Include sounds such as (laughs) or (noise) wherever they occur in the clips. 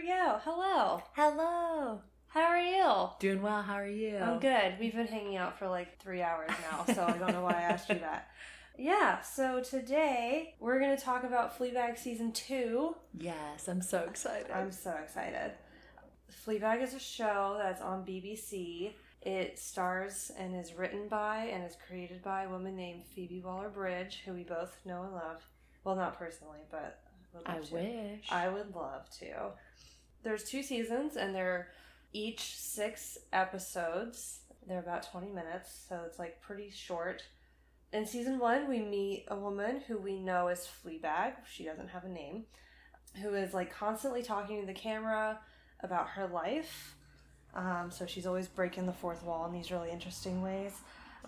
we go. Hello. Hello. How are you? Doing well. How are you? I'm good. We've been hanging out for like three hours now, so I don't know why I asked you that. (laughs) Yeah, so today we're going to talk about Fleabag season two. Yes, I'm so excited. I'm so excited. Fleabag is a show that's on BBC. It stars and is written by and is created by a woman named Phoebe Waller Bridge, who we both know and love. Well, not personally, but would I to. wish. I would love to. There's two seasons, and they're each six episodes. They're about 20 minutes, so it's like pretty short. In season one, we meet a woman who we know is Fleabag. She doesn't have a name. Who is like constantly talking to the camera about her life. Um, so she's always breaking the fourth wall in these really interesting ways.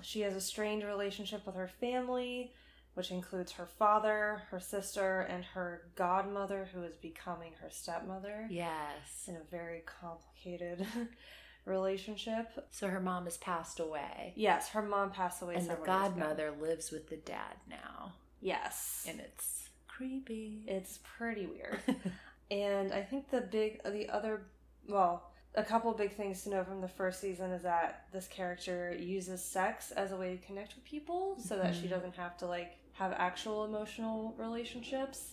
She has a strained relationship with her family, which includes her father, her sister, and her godmother, who is becoming her stepmother yes. in a very complicated (laughs) relationship. So her mom has passed away, Yes, her mom passed away. and the several years ago. godmother lives with the dad now, Yes, and it's creepy. it's pretty weird. (laughs) and I think the big, the other, well, a couple big things to know from the first season is that this character uses sex as a way to connect with people, so that she Mhm. doesn't have to like have actual emotional relationships.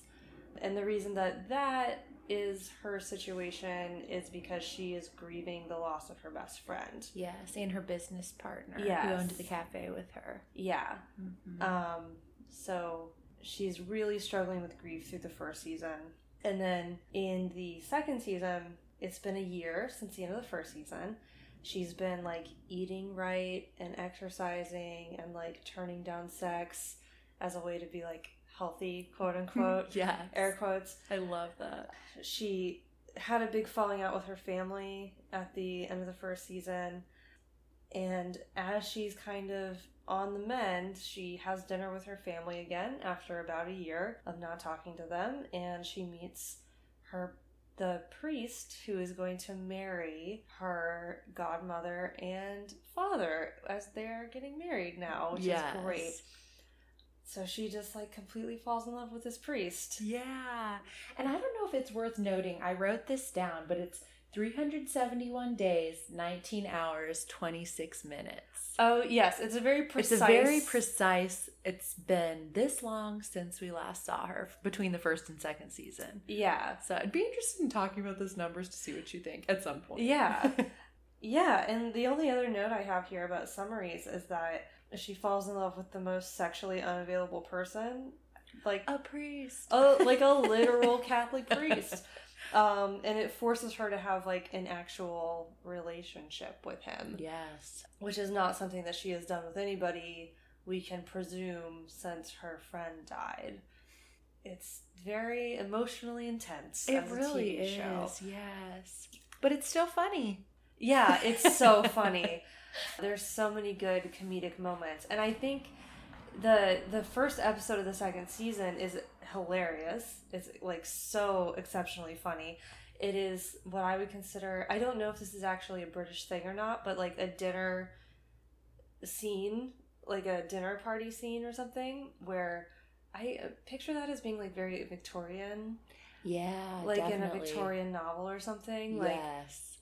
And the reason that that is her situation is because she is grieving the loss of her best friend. yes, and her business partner who Yes. owned the cafe with her. Yeah. Mhm. Um, so she's really struggling with grief through the first season. And then in the second season, it's been a year since the end of the first season. She's been like eating right and exercising and like turning down sex as a way to be like healthy, quote (laughs) unquote, yeah. air quotes. I love that. She had a big falling out with her family at the end of the first season. And as she's kind of on the mend, she has dinner with her family again after about a year of not talking to them. And she meets her the priest who is going to marry her godmother and father as they're getting married now, which yes. is great. So she just like completely falls in love with this priest. Yeah. And I don't know if it's worth noting, I wrote this down, but it's 371 days, 19 hours, 26 minutes. Oh yes, it's a very precise. It's a very precise. It's been this long since we last saw her between the first and second season. Yeah, So I'd be interested in talking about those numbers to see what you think at some point. Yeah. (laughs) yeah. And the only other note I have here about summaries is that she falls in love with the most sexually unavailable person, like a priest. oh, like a (laughs) literal Catholic priest. Um, and it forces her to have like an actual relationship with him, Yes. which is not something that she has done with anybody. We can presume since her friend died. It's very emotionally intense. It really is. show. Yes. But it's still funny. Yeah, it's so (laughs) funny. There's so many good comedic moments, and I think the the first episode of the second season is hilarious. It's like so exceptionally funny. It is what I would consider. I don't know if this is actually a British thing or not, but like a dinner scene, like a dinner party scene or something, where I uh, picture that as being like very Victorian, Yeah. like in a. Victorian novel or something. Like Yes.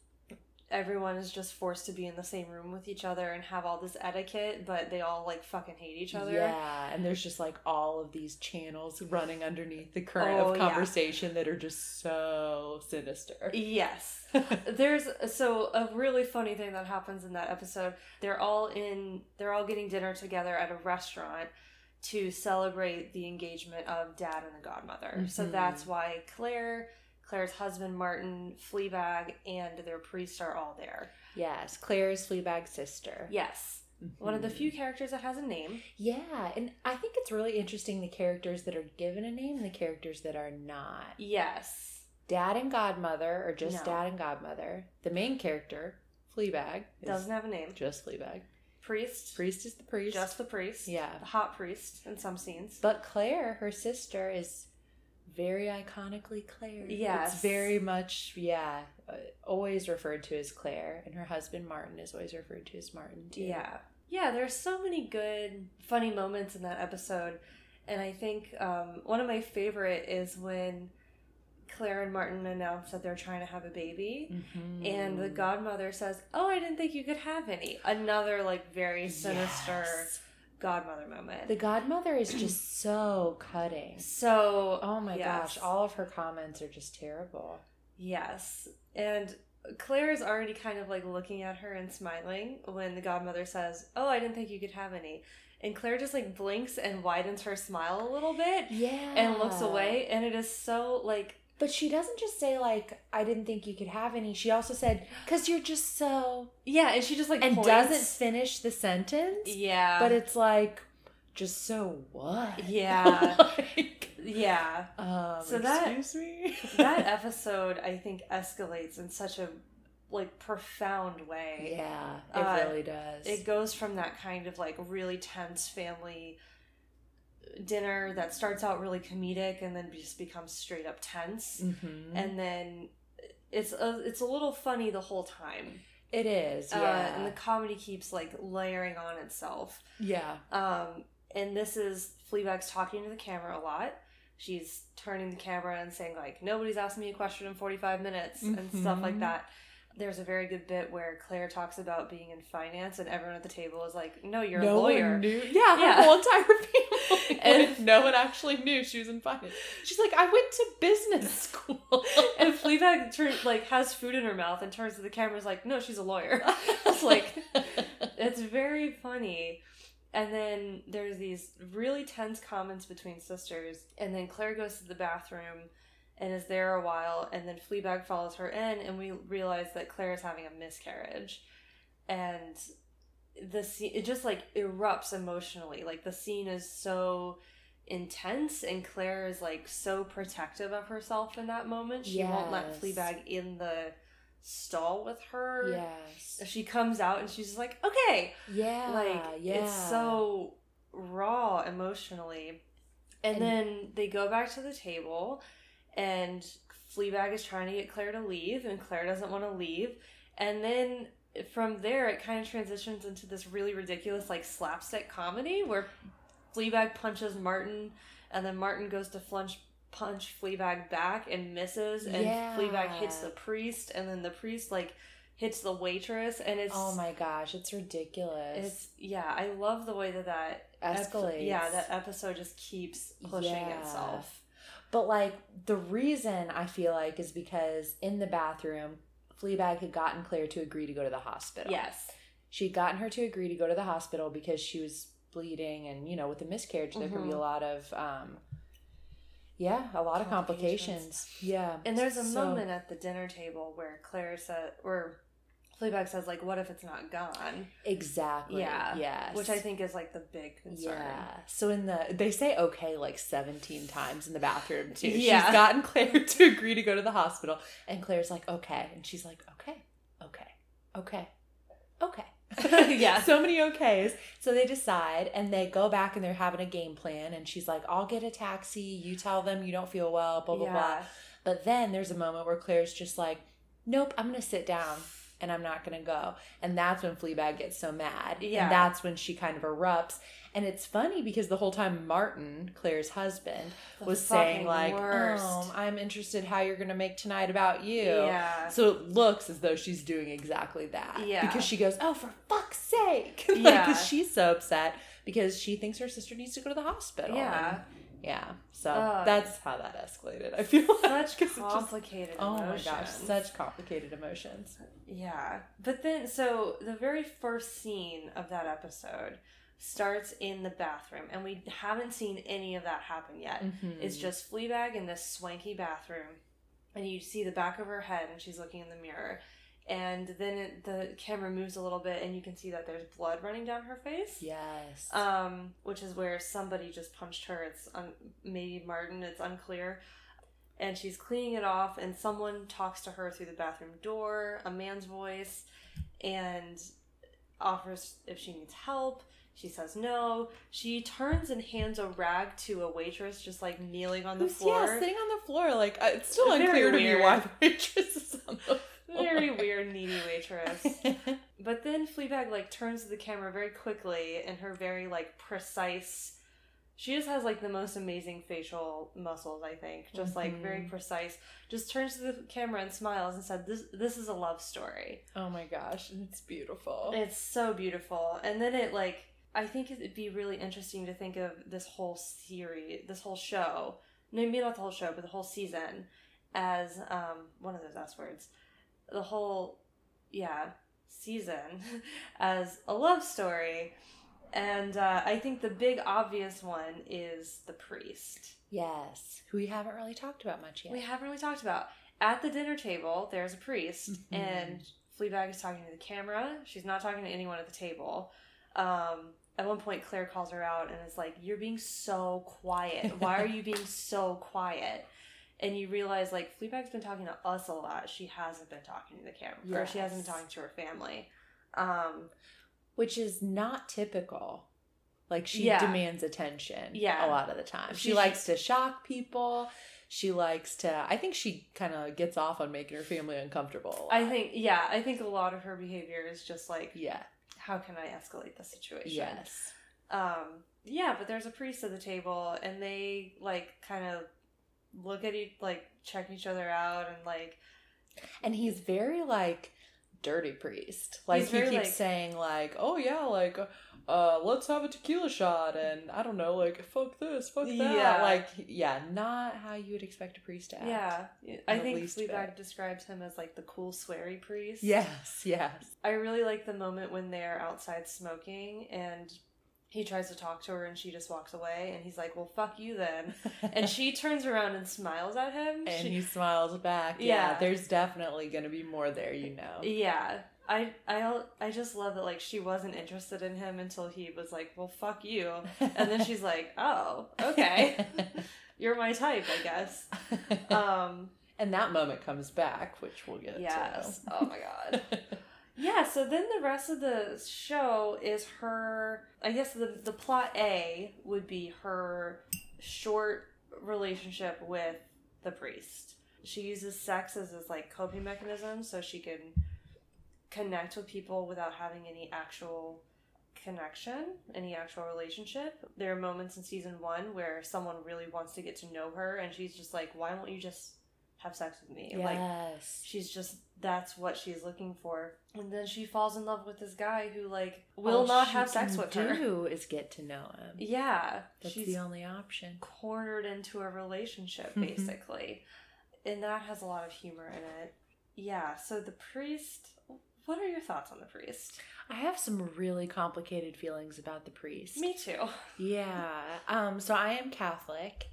Everyone is just forced to be in the same room with each other and have all this etiquette, but they all like fucking hate each other. Yeah, and there's just like all of these channels running underneath the current Oh, of yeah. conversation that are just so sinister. Yes. (laughs) There's so a really funny thing that happens in that episode. They're all in they're all getting dinner together at a restaurant to celebrate the engagement of dad and the godmother. So Mhm. that's why Claire, Claire's husband Martin, Fleabag, and their priest are all there. yes, Claire's is Fleabag's sister. Yes. One of the Mhm. few characters that has a name. Yeah, and I think it's really interesting the characters that are given a name and the characters that are not. Yes. Dad and godmother, or just No. dad and godmother. The main character, Fleabag, Doesn't have a name. just Fleabag. Priest. Priest is the priest. Just the priest. Yeah. The hot priest in some scenes. But Claire, her sister, is very iconically Claire. Yes. It's very much, yeah, uh, always referred to as Claire. And her husband, Martin, is always referred to as Martin, too. Yeah. Yeah, there's so many good, funny moments in that episode. And I think um, one of my favorite is when Claire and Martin announce that they're trying to have a baby. Mhm. And the godmother says, Oh, I didn't think you could have any. Another, like, very sinister Yes. Godmother moment. The godmother is just (clears throat) so cutting. so, Oh my yes. gosh, all of her comments are just terrible. Yes. And Claire is already kind of like looking at her and smiling when the godmother says, Oh, I didn't think you could have any. And Claire just like blinks and widens her smile a little bit Yeah. and looks away. And it is so like, But she doesn't just say like I didn't think you could have any. She also said cuz you're just so yeah. And she just like and points. doesn't finish the sentence. Yeah. But it's like just so what? Yeah. (laughs) Like, yeah. um, So that- me. (laughs) That episode, I think, escalates in such a like profound way. yeah, it Uh, really does. It goes from that kind of like really tense family dinner that starts out really comedic and then just becomes straight up tense. Mhm. And then it's a, it's a little funny the whole time. it is. Uh, Yeah. and the comedy keeps like layering on itself. yeah. Um, and this is Fleabag's talking to the camera a lot. She's turning the camera and saying like, "Nobody's asked me a question in forty five minutes" and stuff like Mhm. that. There's a very good bit where Claire talks about being in finance, and everyone at the table is like, "No, you're no a lawyer." one knew. Yeah, her Yeah. whole entire family. (laughs) And- and (laughs) no one actually knew she was in finance. She's like, I went to business (laughs) school. And Fleabag turn, like has food in her mouth and turns to the camera, is like, "No, she's a lawyer." It's like it's very funny. And then there's these really tense comments between sisters, and then Claire goes to the bathroom and is there a while, and then Fleabag follows her in, and we realize that Claire is having a miscarriage, and the scene it just like erupts emotionally. Like the scene is so intense, and Claire is like so protective of herself in that moment. She won't let Fleabag in the stall with her yes. she comes out and she's just like, okay, Yeah. like yeah. it's so raw emotionally. And, And- then they go back to the table, and Fleabag is trying to get Claire to leave, and Claire doesn't want to leave. And then from there, it kind of transitions into this really ridiculous, like slapstick comedy where Fleabag punches Martin, and then Martin goes to flunch punch Fleabag back and misses, and Yeah. Fleabag hits the priest, and then the priest like hits the waitress, and it's Oh my gosh, it's ridiculous. it's yeah, I love the way that that ep- Escalates. yeah, that episode just keeps pushing Yeah. itself. But like the reason I feel like is because in the bathroom, Fleabag had gotten Claire to agree to go to the hospital. Yes. She'd gotten her to agree to go to the hospital because she was bleeding and you know, with the miscarriage there could be a Mhm. lot of um yeah, a lot of Complications. complications. Yeah. And there's a So- moment at the dinner table where Claire said, or Fleabag says, like, "What if it's not gone?" Exactly. Yeah. Yes. Which I think is like the big concern. Yeah. So in the they say okay like 17 times in the bathroom too. (laughs) Yeah. She's gotten Claire (laughs) to agree to go to the hospital and Claire's like okay and she's like okay. Okay. Okay. Okay. (laughs) Yeah. So many okays. So they decide and they go back and they're having a game plan and she's like I'll get a taxi, you tell them you don't feel well, blah blah blah. But then there's a moment where Claire's just like, nope, I'm going to sit down and I'm not going to go. And that's when Fleabag gets so mad. Yeah. And that's when she kind of erupts. And it's funny because the whole time Martin, Claire's husband, The was saying like, "Oh, I'm interested how you're going to make tonight about you." Yeah. So it looks as though she's doing exactly that. Yeah. Because she goes, "Oh, for fuck's sake!" (laughs) like, Yeah. Because she's so upset because she thinks her sister needs to go to the hospital. Yeah. And yeah. So that's how that escalated. I feel like Such 'cause it just- complicated Oh my gosh, such complicated emotions. Yeah. But then, so the very first scene of that episode starts in the bathroom, and we haven't seen any of that happen yet. Mm-hmm. It's just Fleabag in this swanky bathroom, and you see the back of her head, and she's looking in the mirror. And then it, the camera moves a little bit, and you can see that there's blood running down her face. yes. Um, which is where somebody just punched her. It's un- maybe Martin. It's unclear. And she's cleaning it off, and someone talks to her through the bathroom door, a man's voice, and offers if she needs help. She says no. She turns and hands a rag to a waitress just like kneeling on the Who's- floor. Yeah, sitting on the floor. Like uh, it's still Very unclear to me why the (laughs) waitress is on the floor. Very weird, needy waitress. (laughs) But then Fleabag like turns to the camera very quickly in her very like precise she just has like the most amazing facial muscles, I think. Just like very precise. Just turns to the camera and smiles and said, This this is a love story. Oh my gosh, it's beautiful. It's so beautiful. And then it like I think it'd be really interesting to think of this whole series, this whole show, maybe not the whole show, but the whole season as um one of those S words. The whole yeah, season (laughs) as a love story. And uh, I think the big obvious one is the priest. yes, who we haven't really talked about much yet. We haven't really talked about. At the dinner table, there's a priest, Mhm. and Fleabag is talking to the camera. She's not talking to anyone at the table. Um, at one point, Claire calls her out and is like, You're being so quiet. Why are you being so quiet? And you realize, like, Fleabag's been talking to us a lot. She hasn't been talking to the camera, or she hasn't been talking to her family. Um, which is not typical. Like she Yeah. demands attention Yeah. a lot of the time. She, She- likes to shock people. She likes to I think she kind of gets off on making her family uncomfortable. I think, yeah, I think a lot of her behavior is just like, yeah. How can I escalate the situation? Yes. um yeah but there's a priest at the table and they like kind of look at each like check each other out and like And he's very like dirty priest. Like he keeps like- saying like, "Oh yeah, like uh let's have a tequila shot and I don't know, like fuck this, fuck that." Yeah. Like yeah, not how you would expect a priest to act. yeah i think Fleabag describes him as like the cool sweary priest Yes, yes. i really like the moment when they're outside smoking and he tries to talk to her and she just walks away and he's like well fuck you then (laughs) and she turns around and smiles at him and She- he smiles back. Yeah, Yeah. there's definitely to be more there, you know. Yeah. I I I just love that like she wasn't interested in him until he was like, "Well, fuck you." And then she's like, (laughs) "Oh, okay. You're my type, I guess." (laughs) Um and that moment comes back, which we'll get yes. to. Oh my god. Yeah, so then the rest of the show is her I guess the the plot A would be her short relationship with the priest. She uses sex as this like coping mechanism so she can connect with people without having any actual connection, any actual relationship. There are moments in season 1 where someone really wants to get to know her and she's just like, "Why won't you just have sex with me?" Like yes. she's just that's what she's looking for and then she falls in love with this guy who like will All not have sex with her do is get to know him. yeah That's the only option. cornered into a relationship (laughs) basically and that has a lot of humor in it yeah so the priest what are your thoughts on the priest I have some really complicated feelings about the priest. me too Yeah. Um, so I am Catholic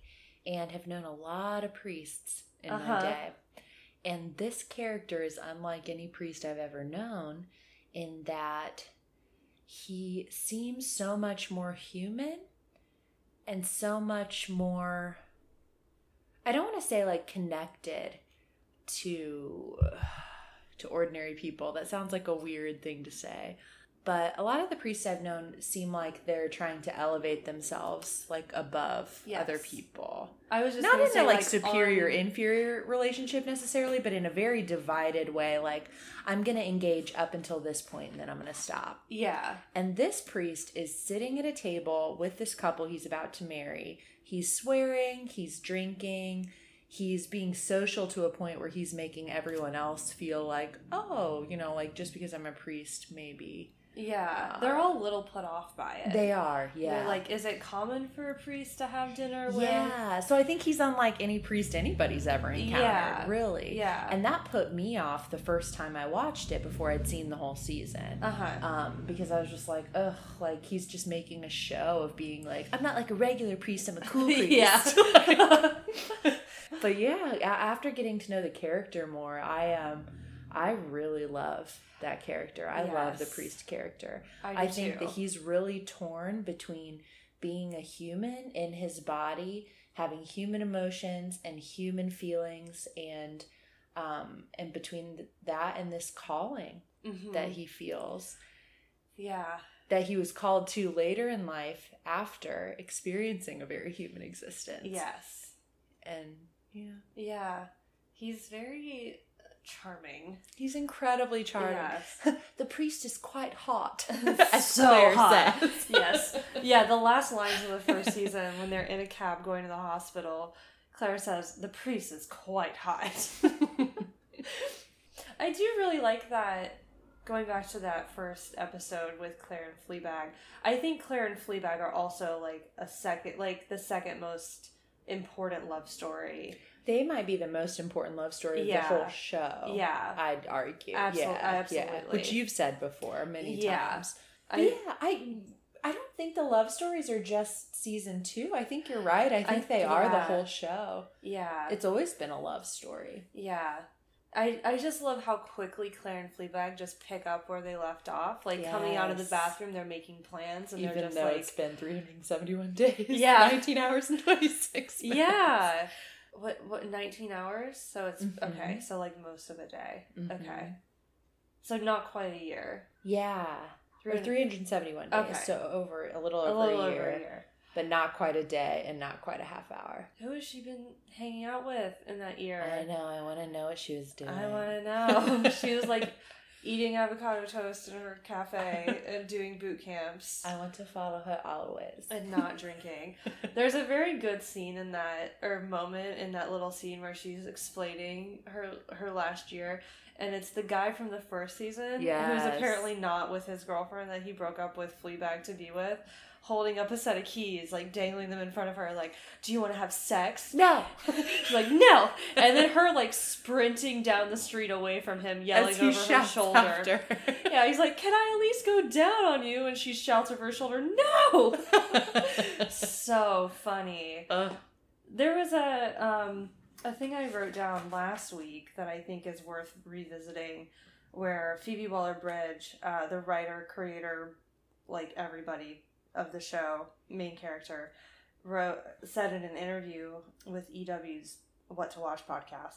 and have known a lot of priests in Uh-huh. my day. And this character is unlike any priest I've ever known in that he seems so much more human and so much more I don't want to say like connected to to ordinary people. That sounds like a weird thing to say. But a lot of the priests I've known seem like they're trying to elevate themselves like above Yes. other people. i was just Not in say, a like, superior on- inferior relationship necessarily, but in a very divided way. Like I'm gonna engage up until this point and then I'm gonna stop. yeah And this priest is sitting at a table with this couple he's about to marry. He's swearing, he's drinking, he's being social to a point where he's making everyone else feel like, oh, you know, like just because I'm a priest, maybe. Yeah they're all a little put off by it They are, yeah. They're like is it common for a priest to have dinner with yeah. So I think he's unlike any priest anybody's ever encountered, Yeah. really. yeah And that put me off the first time I watched it before I'd seen the whole season. uh-huh um, because I was just like, ugh, like he's just making a show of being like, I'm not like a regular priest, I'm a cool (laughs) priest. yeah (laughs) but yeah, after getting to know the character more, I um, I really love that character. I love the priest character. I, I think too. that he's really torn between being a human in his body, having human emotions and human feelings, and um, and between that and this calling Mhm. that he feels yeah that he was called to later in life after experiencing a very human existence. yes And yeah. yeah he's very charming. He's incredibly charming. Yes. (laughs) the priest is quite hot. (laughs) (laughs) so Claire hot. says. yes. Yeah, the last lines of the first season when they're in a cab going to the hospital, Claire says, The priest is quite hot. I do really like that going back to that first episode with Claire and Fleabag. I think Claire and Fleabag are also like a second like the second most important love story. They might be the most important love story of Yeah. the whole show. Yeah. I'd argue. Absol- yeah, Yeah. absolutely. Which you've said before many Yeah. times. I, yeah, I I don't think the love stories are just season two. I think you're right. I think they are the whole show. yeah. It's always been a love story. Yeah. I, I just love how quickly Claire and Fleabag just pick up where they left off. Like coming out of the bathroom, they're making plans and Even they're just though like, it's been 371 days. Yeah. (laughs) 19 hours and 26 minutes. yeah. What what nineteen hours? So it's Mhm. okay. So like most of a day. Mhm. Okay. So not quite a year. Yeah. Or 371 days. Okay. So over a little a little a, year, over a year. But not quite a day and not quite a half hour. Who has she been hanging out with in that year? I know. I want to know what she was doing. I want to know. (laughs) she was like (laughs) eating avocado toast in her cafe (laughs) and doing boot camps. I want to follow her always. and not drinking. (laughs) There's a very good scene in that or moment in that little scene where she's explaining her her last year and it's the guy from the first season Yes. who's apparently not with his girlfriend that he broke up with Fleabag to be with holding up a set of keys like dangling them in front of her like do you want to have sex no. (laughs) She's like no and then her like sprinting down the street away from him yelling over her shoulder after. (laughs) yeah he's like can I at least go down on you and she shouts over her shoulder no (laughs) so funny. Ugh. There was a um a thing I wrote down last week that I think is worth revisiting, where Phoebe Waller Bridge, uh, the writer, creator, like everybody of the show, main character, wrote said in an interview with EW's What to Watch podcast.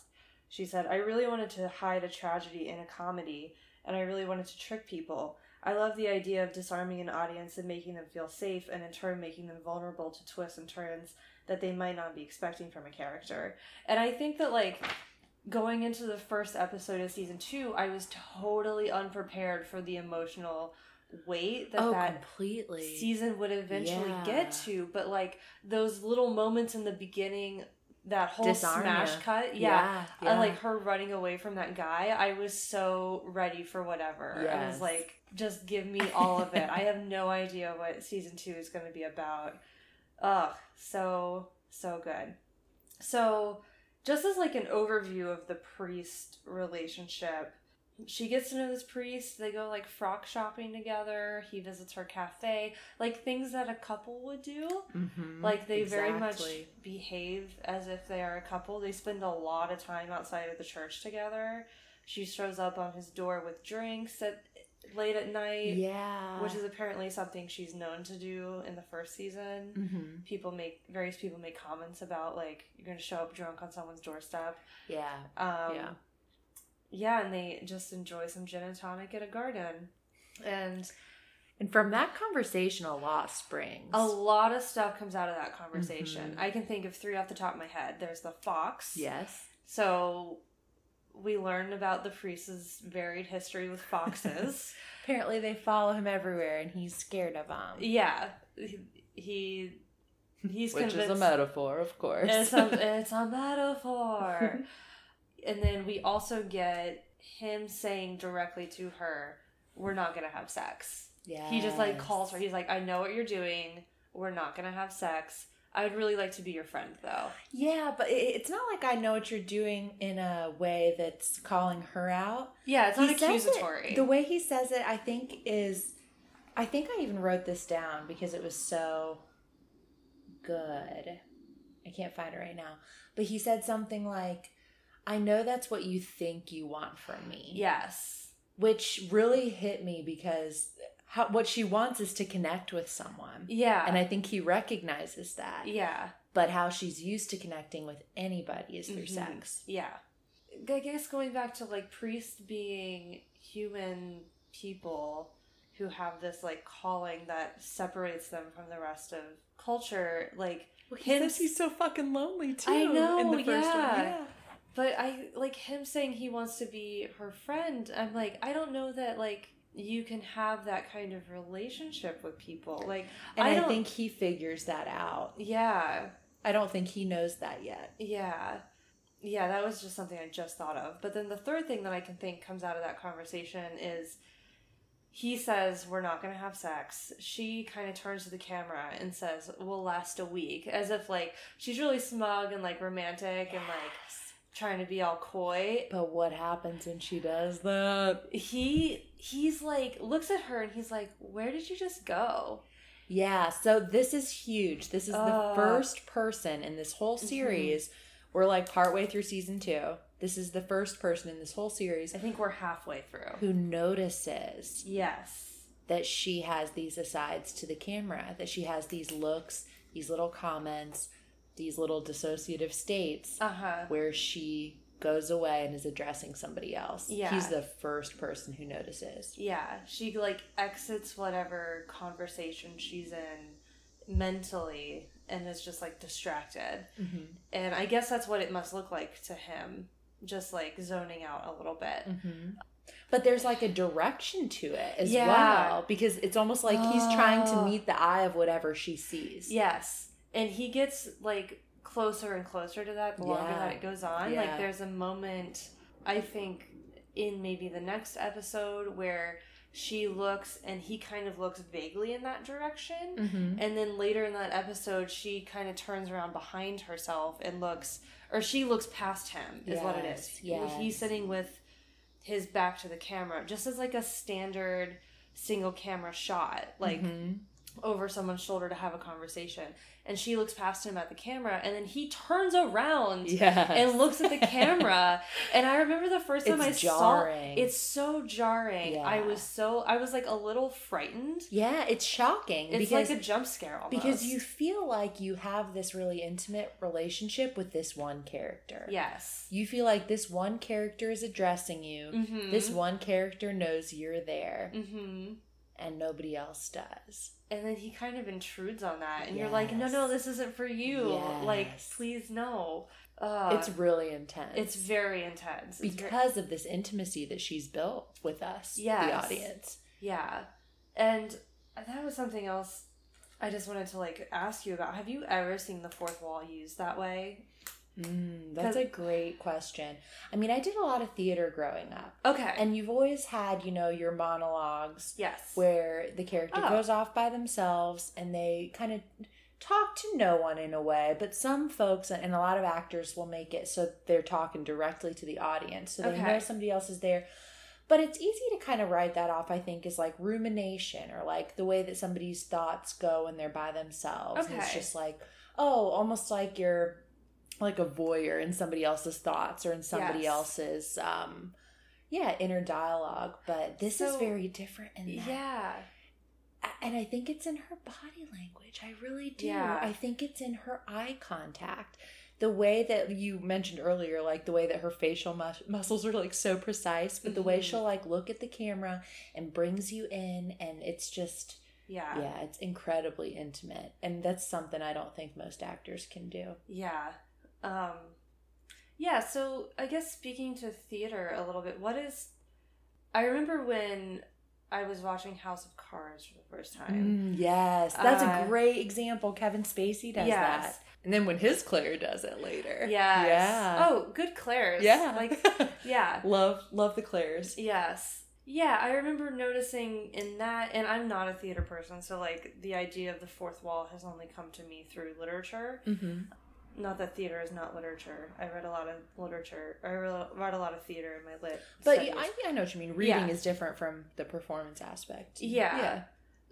She said, "I really wanted to hide a tragedy in a comedy, and I really wanted to trick people." I love the idea of disarming an audience and making them feel safe, and in turn making them vulnerable to twists and turns that they might not be expecting from a character. And I think that, like, going into the first episode of season two, I was totally unprepared for the emotional weight that oh, that completely. season would eventually Yeah. get to. But, like, those little moments in the beginning, that whole Disarm smash ya. cut, yeah, yeah. and like her running away from that guy, I was so ready for whatever. I was like, just give me all of it. I have no idea what season two is going to be about. Ugh, so so good. So, just as like an overview of the priest relationship, she gets to know this priest. They go like frock shopping together. He visits her cafe, like things that a couple would do. Mhm, Like they very much behave as if they are a couple. They spend a lot of time outside of the church together. She shows up on his door with drinks at late at night, Yeah. which is apparently something she's known to do in the first season. hmm People make various people make comments about like you're gonna show up drunk on someone's doorstep. Yeah. Um, Yeah. Yeah, and they just enjoy some gin and tonic at a garden, and And from that conversation, a lot springs. a lot of stuff comes out of that conversation. Mhm. I can think of three off the top of my head. There's the fox. Yes. So we learn about the priest's varied history with foxes. (laughs) Apparently, they follow him everywhere, and he's scared of them. yeah, he, he he's Which is a metaphor, of course. it's a (laughs) it's a metaphor. (laughs) and then we also get him saying directly to her, "We're not gonna have sex." yeah. He just like calls her. He's like, "I know what you're doing. We're not gonna have sex. I'd really like to be your friend, though." Yeah, but it's not like I know what you're doing in a way that's calling her out. Yeah, it's not He says it- accusatory. the way he says it, I think, is. I think I even wrote this down because it was so good. I can't find it right now. But he said something like, I know that's what you think you want from me. yes. Which really hit me because how, what she wants is to connect with someone. Yeah. And I think he recognizes that. yeah. But how she's used to connecting with anybody is through Mhm. sex. Yeah. I guess going back to like priests being human people who have this like calling that separates them from the rest of culture, like Well, he says he's so fucking lonely too. I know, in the first yeah. one. Yeah. But I like him saying he wants to be her friend. I'm like, I don't know that like you can have that kind of relationship with people. Like, And I I, don't- think he figures that out. yeah, I don't think he knows that yet. yeah, yeah. That was just something I just thought of. But then the third thing that I can think comes out of that conversation is. He says, We're not going to have sex. She kind of turns to the camera and says, We'll last a week. As if, like, she's really smug and, like, romantic and, like, trying to be all coy. But what happens when she does that? he he's like looks at her and he's like where did you just go Yeah, so this is huge. This is Uh. the first person in this whole series. We're like partway through season two. This is the first person in this whole series i think we're halfway through who notices yes that she has these asides to the camera, that she has these looks, these little comments, these little dissociative states uh-huh where she goes away and is addressing somebody else. Yeah. He's the first person who notices. yeah she like exits whatever conversation she's in mentally and is just like distracted Mm-hmm. and i guess that's what it must look like to him just like zoning out a little bit Mm-hmm. But there's like a direction to it as Yeah. well because it's almost like he's trying to Oh. meet the eye of whatever she sees. Yes. And he gets like closer and closer to that the longer Yeah. that it goes on. Yeah. Like there's a moment I think in maybe the next episode where she looks and he kind of looks vaguely in that direction. Mm-hmm. And then later in that episode she kind of turns around behind herself and looks or she looks past him is what it is. Yes, yes. He's sitting with his back to the camera just as like a standard single camera shot like Mm-hmm. over someone's shoulder to have a conversation and she looks past him at the camera and then he turns around Yeah. and looks at the (laughs) camera and i remember the first time It's i jarring. saw it's so jarring i was so i was like a little frightened Yeah, it's shocking it's because like a jump scare almost. because you feel like you have this really intimate relationship with this one character. yes You feel like this one character is addressing you. mm-hmm. This one character knows you're there mm-hmm and nobody else does. and then he kind of intrudes on that and you're like no no this isn't for you like please no uh, it's really intense. it's very intense It's because of this intimacy that she's built with us, the audience. Yeah. And that was something else I just wanted to like ask you about. Have you ever seen the fourth wall used that way? Mm, that's a great question. I mean, I did a lot of theater growing up, Okay. and you've always had, you know, your monologues yes. where the character Oh. goes off by themselves and they kind of talk to no one in a way but some folks and a lot of actors will make it so they're talking directly to the audience so they Okay. know somebody else is there but it's easy to kind of write that off i think is like rumination or like the way that somebody's thoughts go when they're by themselves and it's just like oh almost like you're like a voyeur in somebody else's thoughts or in somebody Yes. else's um yeah inner dialogue but this is very different in that Yeah. and I think it's in her body language. I really do. Yeah. I think it's in her eye contact. The way that you mentioned earlier, like the way that her facial mus- muscles are like so precise, but the way Mhm. she'll like look at the camera and brings you in, and it's just, Yeah. yeah, it's incredibly intimate. And that's something I don't think most actors can do. Yeah. Um yeah, so I guess speaking to theater a little bit, what is I remember when I was watching House of Cards for the first time. Mm, yes, that's Uh, a great example. Kevin Spacey does Yes. that. And then when his Claire does it later. Yes. Yeah. Oh, good Claire's. yeah. Like (laughs) yeah. love love the Claires. Yes. Yeah, I remember noticing in that, and I'm not a theater person, so like the idea of the fourth wall has only come to me through literature. Mm-hmm. Not that theater is not literature. I read a lot of literature. I read a lot of theater in my lit. But studies. I, I know what you mean. Reading Yeah. is different from the performance aspect. Yeah. Yeah.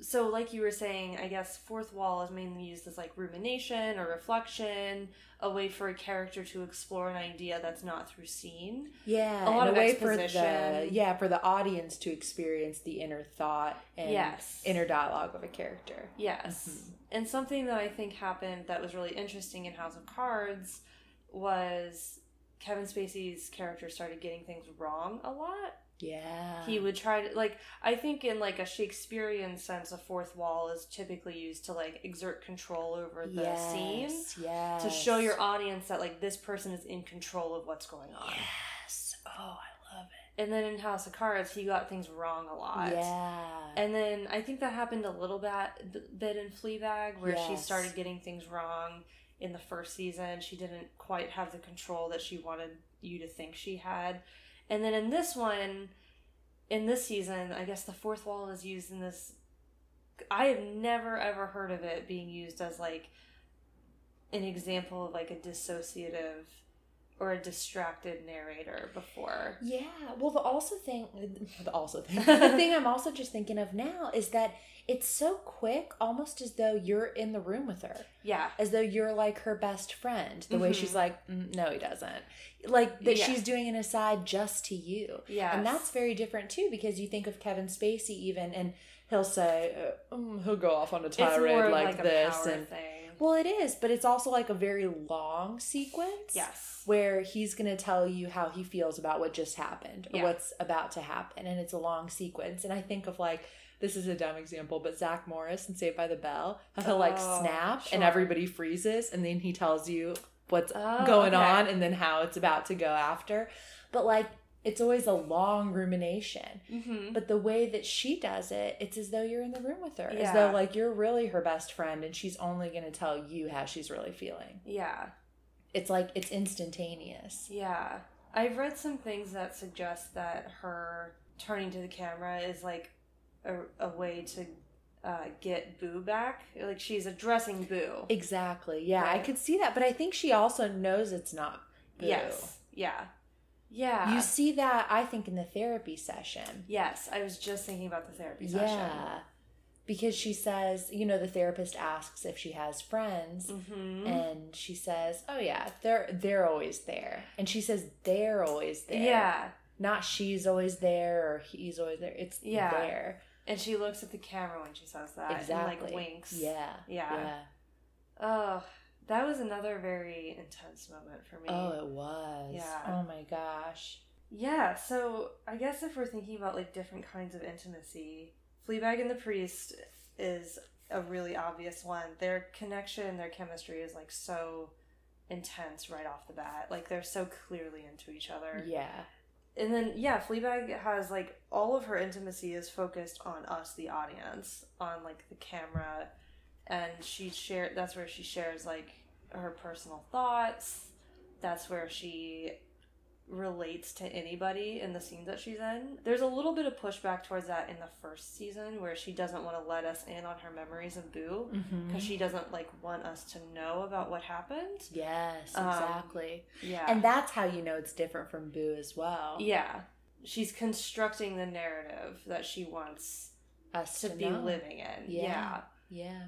So, like you were saying, I guess fourth wall is mainly used as like rumination or reflection, a way for a character to explore an idea that's not through scene. Yeah. A lot of way for the exposition. yeah for the audience to experience the inner thought and Yes. inner dialogue of a character. Yes. Mhm. And something that I think happened that was really interesting in House of Cards was Kevin Spacey's character started getting things wrong a lot. Yeah. He would try to like I think in like a Shakespearean sense, a fourth wall is typically used to like exert control over the yes, scene Yes. to show your audience that like this person is in control of what's going on. Yes. Oh, I love it. And then in House of Cards, he got things wrong a lot. Yeah. And then I think that happened a little bit bit in Fleabag, where she started getting things wrong in the first season. She didn't quite have the control that she wanted you to think she had. And then in this one, in this season, I guess the fourth wall is used in this. I have never ever heard of it being used as like an example of like a dissociative or a distracted narrator before. Yeah. Well, the also thing, (laughs) the also thing, (laughs) the thing I'm also just thinking of now is that it's so quick, almost as though you're in the room with her, Yeah. as though you're like her best friend. The way Mhm. she's like, mm, no, he doesn't. Like that Yeah. she's doing an aside just to you. Yeah. And that's very different too, because you think of Kevin Spacey even, and he'll say, uh, mm, he'll go off on a tirade like, like, a this, and thing. Well, it is, but it's also like a very long sequence Yes. where he's going to tell you how he feels about what just happened or Yeah. what's about to happen and it's a long sequence and i think of like this is a dumb example but zach morris and saved by the bell how he'll like Oh, snap and everybody freezes and then he tells you what's Oh, going okay. on and then how it's about to go after but like it's always a long rumination Mm-hmm. but the way that she does it it's as though you're in the room with her as though like you're really her best friend and she's only going to tell you how she's really feeling Yeah. it's like it's instantaneous Yeah. I've read some things that suggest that her turning to the camera is like a, a way to uh, get Boo back. Like she's addressing Boo. Exactly. Yeah, I could see that, but I think she also knows it's not. Boo. Yes. Yeah. Yeah. You see that I think in the therapy session. yes. I was just thinking about the therapy session. Yeah. Because she says, you know, the therapist asks if she has friends Mm-hmm. and she says, "Oh yeah, they're they're always there." And she says they're always there. Yeah. Not she's always there or he's always there. It's Yeah. there. And she looks at the camera when she says that Exactly. and like winks. Yeah. Yeah. Yeah. Oh, that was another very intense moment for me. Oh, it was. Yeah. Oh my gosh. Yeah, so I guess if we're thinking about like different kinds of intimacy, Fleabag and the Priest is a really obvious one. Their connection, their chemistry is like so intense right off the bat. Like they're so clearly into each other. Yeah. And then yeah, Fleabag has like all of her intimacy is focused on us, the audience, on like the camera, and she share. That's where she shares like her personal thoughts. That's where she relates to anybody in the scenes that she's in. There's a little bit of pushback towards that in the first season where she doesn't want to let us in on her memories of Boo Mm-hmm. because she doesn't like want us to know about what happened. Yes, Um, exactly. Yeah. And that's how you know it's different from Boo as well. Yeah. She's constructing the narrative that she wants Us to, to, be know. living in. Yeah. Yeah. Yeah.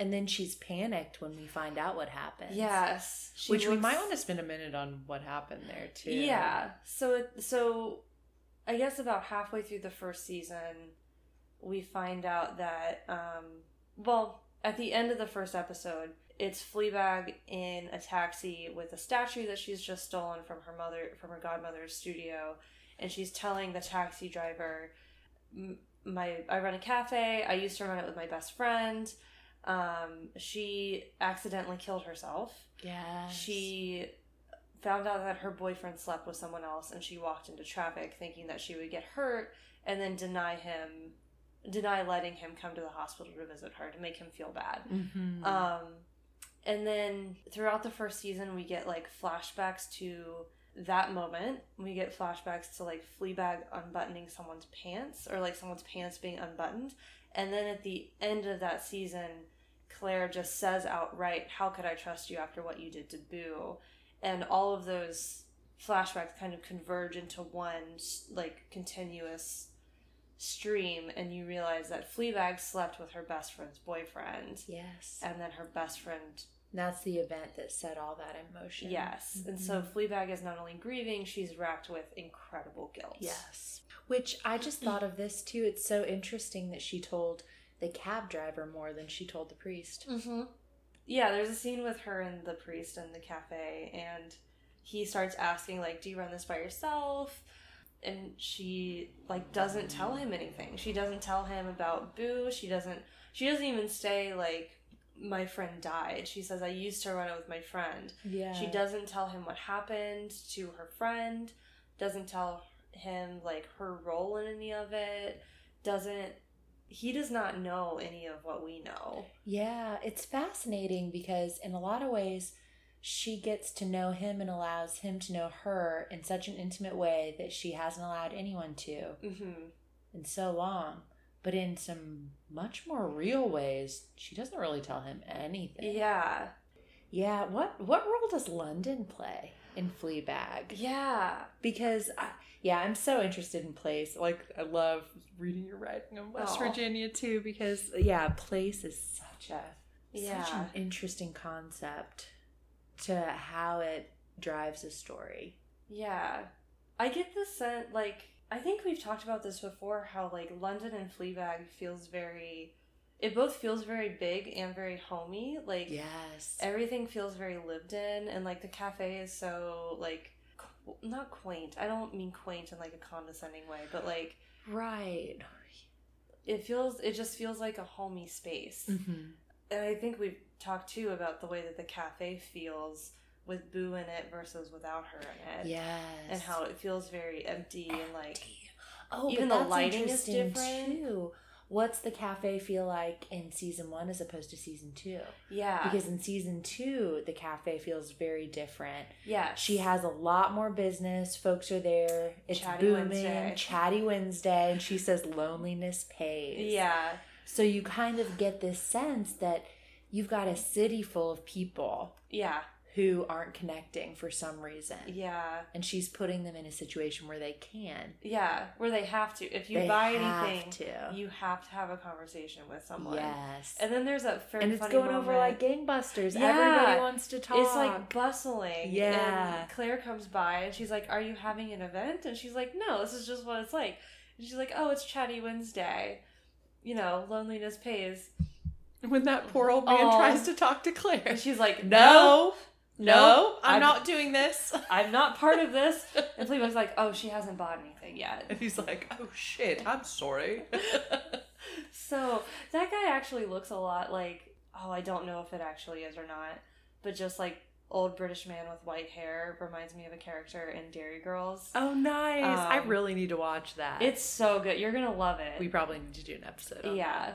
And then she's panicked when we find out what happened. Yes. Which we might want to spend a minute on what happened there too. Yeah. So it, so I guess about halfway through the first season we find out that um well, at the end of the first episode, it's Fleabag in a taxi with a statue that she's just stolen from her mother from her godmother's studio and she's telling the taxi driver my I run a cafe. I used to run it with my best friend. Um, she accidentally killed herself. Yes. She found out that her boyfriend slept with someone else and she walked into traffic thinking that she would get hurt and then deny him deny letting him come to the hospital to visit her to make him feel bad. Mm-hmm. Um and then throughout the first season we get like flashbacks to that moment. We get flashbacks to like Fleabag unbuttoning someone's pants or like someone's pants being unbuttoned. And then at the end of that season, Claire just says outright, How could I trust you after what you did to Boo? And all of those flashbacks kind of converge into one like continuous stream and you realize that Fleabag slept with her best friend's boyfriend yes. and then her best friend That's the event that set all that in motion. yes and so Fleabag is not only grieving she's racked with incredible guilt Yes. Which I just (clears throat) thought of this too. It's so interesting that she told the cab driver more than she told the priest. mm-hmm. yeah there's a scene with her and the priest in the cafe and he starts asking like do you run this by yourself and she like doesn't tell him anything. She doesn't tell him about Boo. She doesn't she doesn't even say like my friend died. She says I used to run it with my friend. Yeah. She doesn't tell him what happened to her friend, doesn't tell him like her role in any of it, doesn't he does not know any of what we know. Yeah, it's fascinating because in a lot of ways, she gets to know him and allows him to know her in such an intimate way that she hasn't allowed anyone to hmm in so long. But in some much more real ways, she doesn't really tell him anything. Yeah. Yeah, what what role does London play in Fleabag? Yeah. Because I, yeah, I'm so interested in place. Like I love reading your writing on West Aw. Virginia too because yeah, place is such a Yeah. such an interesting concept to how it drives a story. Yeah. I get the sense, like, I think we've talked about this before how, like, London and Fleabag feels very. It both feels very big and very homey. Like, Yes. everything feels very lived in, and, like, the cafe is so, like, qu- not quaint. I don't mean quaint in, like, a condescending way, but, like, Right. it feels. It just feels like a homey space. Mm-hmm. And I think we've talked, too, about the way that the cafe feels with Boo in it versus without her in it. Yes. and how it feels very empty and like oh, even the lighting is different. too. What's the cafe feel like in season one as opposed to season two? yeah Because in season two, the cafe feels very different. yeah She has a lot more business. Folks are there. It's Chatty booming. Wednesday. Chatty Wednesday. And she says loneliness pays. yeah So you kind of get this sense that you've got a city full of people yeah who aren't connecting for some reason. yeah And she's putting them in a situation where they can. yeah where they have to if you They buy have anything to. you have to have a conversation with someone Yes. and then there's that very and it's funny going over like gangbusters. Yeah. Everybody wants to talk. it's like bustling Yeah. and claire comes by and she's like are you having an event and she's like no this is just what it's like and she's like oh it's chatty wednesday you know loneliness pays when that poor old man Aw. tries to talk to Claire. and she's like No, no, No, I'm, I'm- not doing this. (laughs) I'm not part of this. And Fleabag's like, oh, she hasn't bought anything yet. And he's like, "Oh shit, I'm sorry." (laughs) So that guy actually looks a lot like, oh, I don't know if it actually is or not, but just like old British man with white hair reminds me of a character in Derry Girls. oh, nice. I Um, really need to watch that. It's so good. You're gonna love it. we probably need to do an episode. Yeah,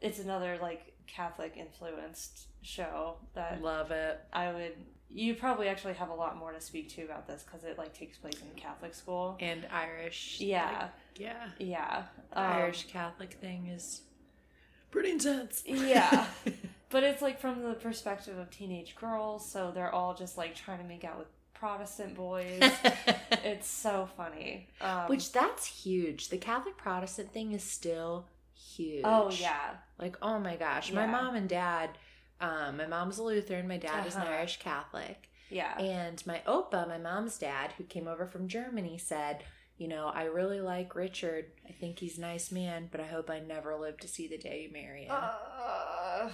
it's another like Catholic influenced show that. love it. I would. You probably actually have a lot more to speak to about this because it like takes place in Catholic school. And Irish. Yeah, like, yeah. yeah. Um, Irish Catholic thing is pretty intense. Yeah. (laughs) But it's like from the perspective of teenage girls, so they're all just like trying to make out with Protestant boys. (laughs) it's so funny. Um, Which that's huge. The Catholic Protestant thing is still huge. oh yeah, Like, oh my gosh. My mom and dad, um, my mom's a Lutheran, my dad is an Uh-huh. Irish Catholic. yeah, And my Opa, my mom's dad, who came over from Germany, said, You know, I really like Richard. I think he's a nice man, but I hope I never live to see the day you marry him. uh,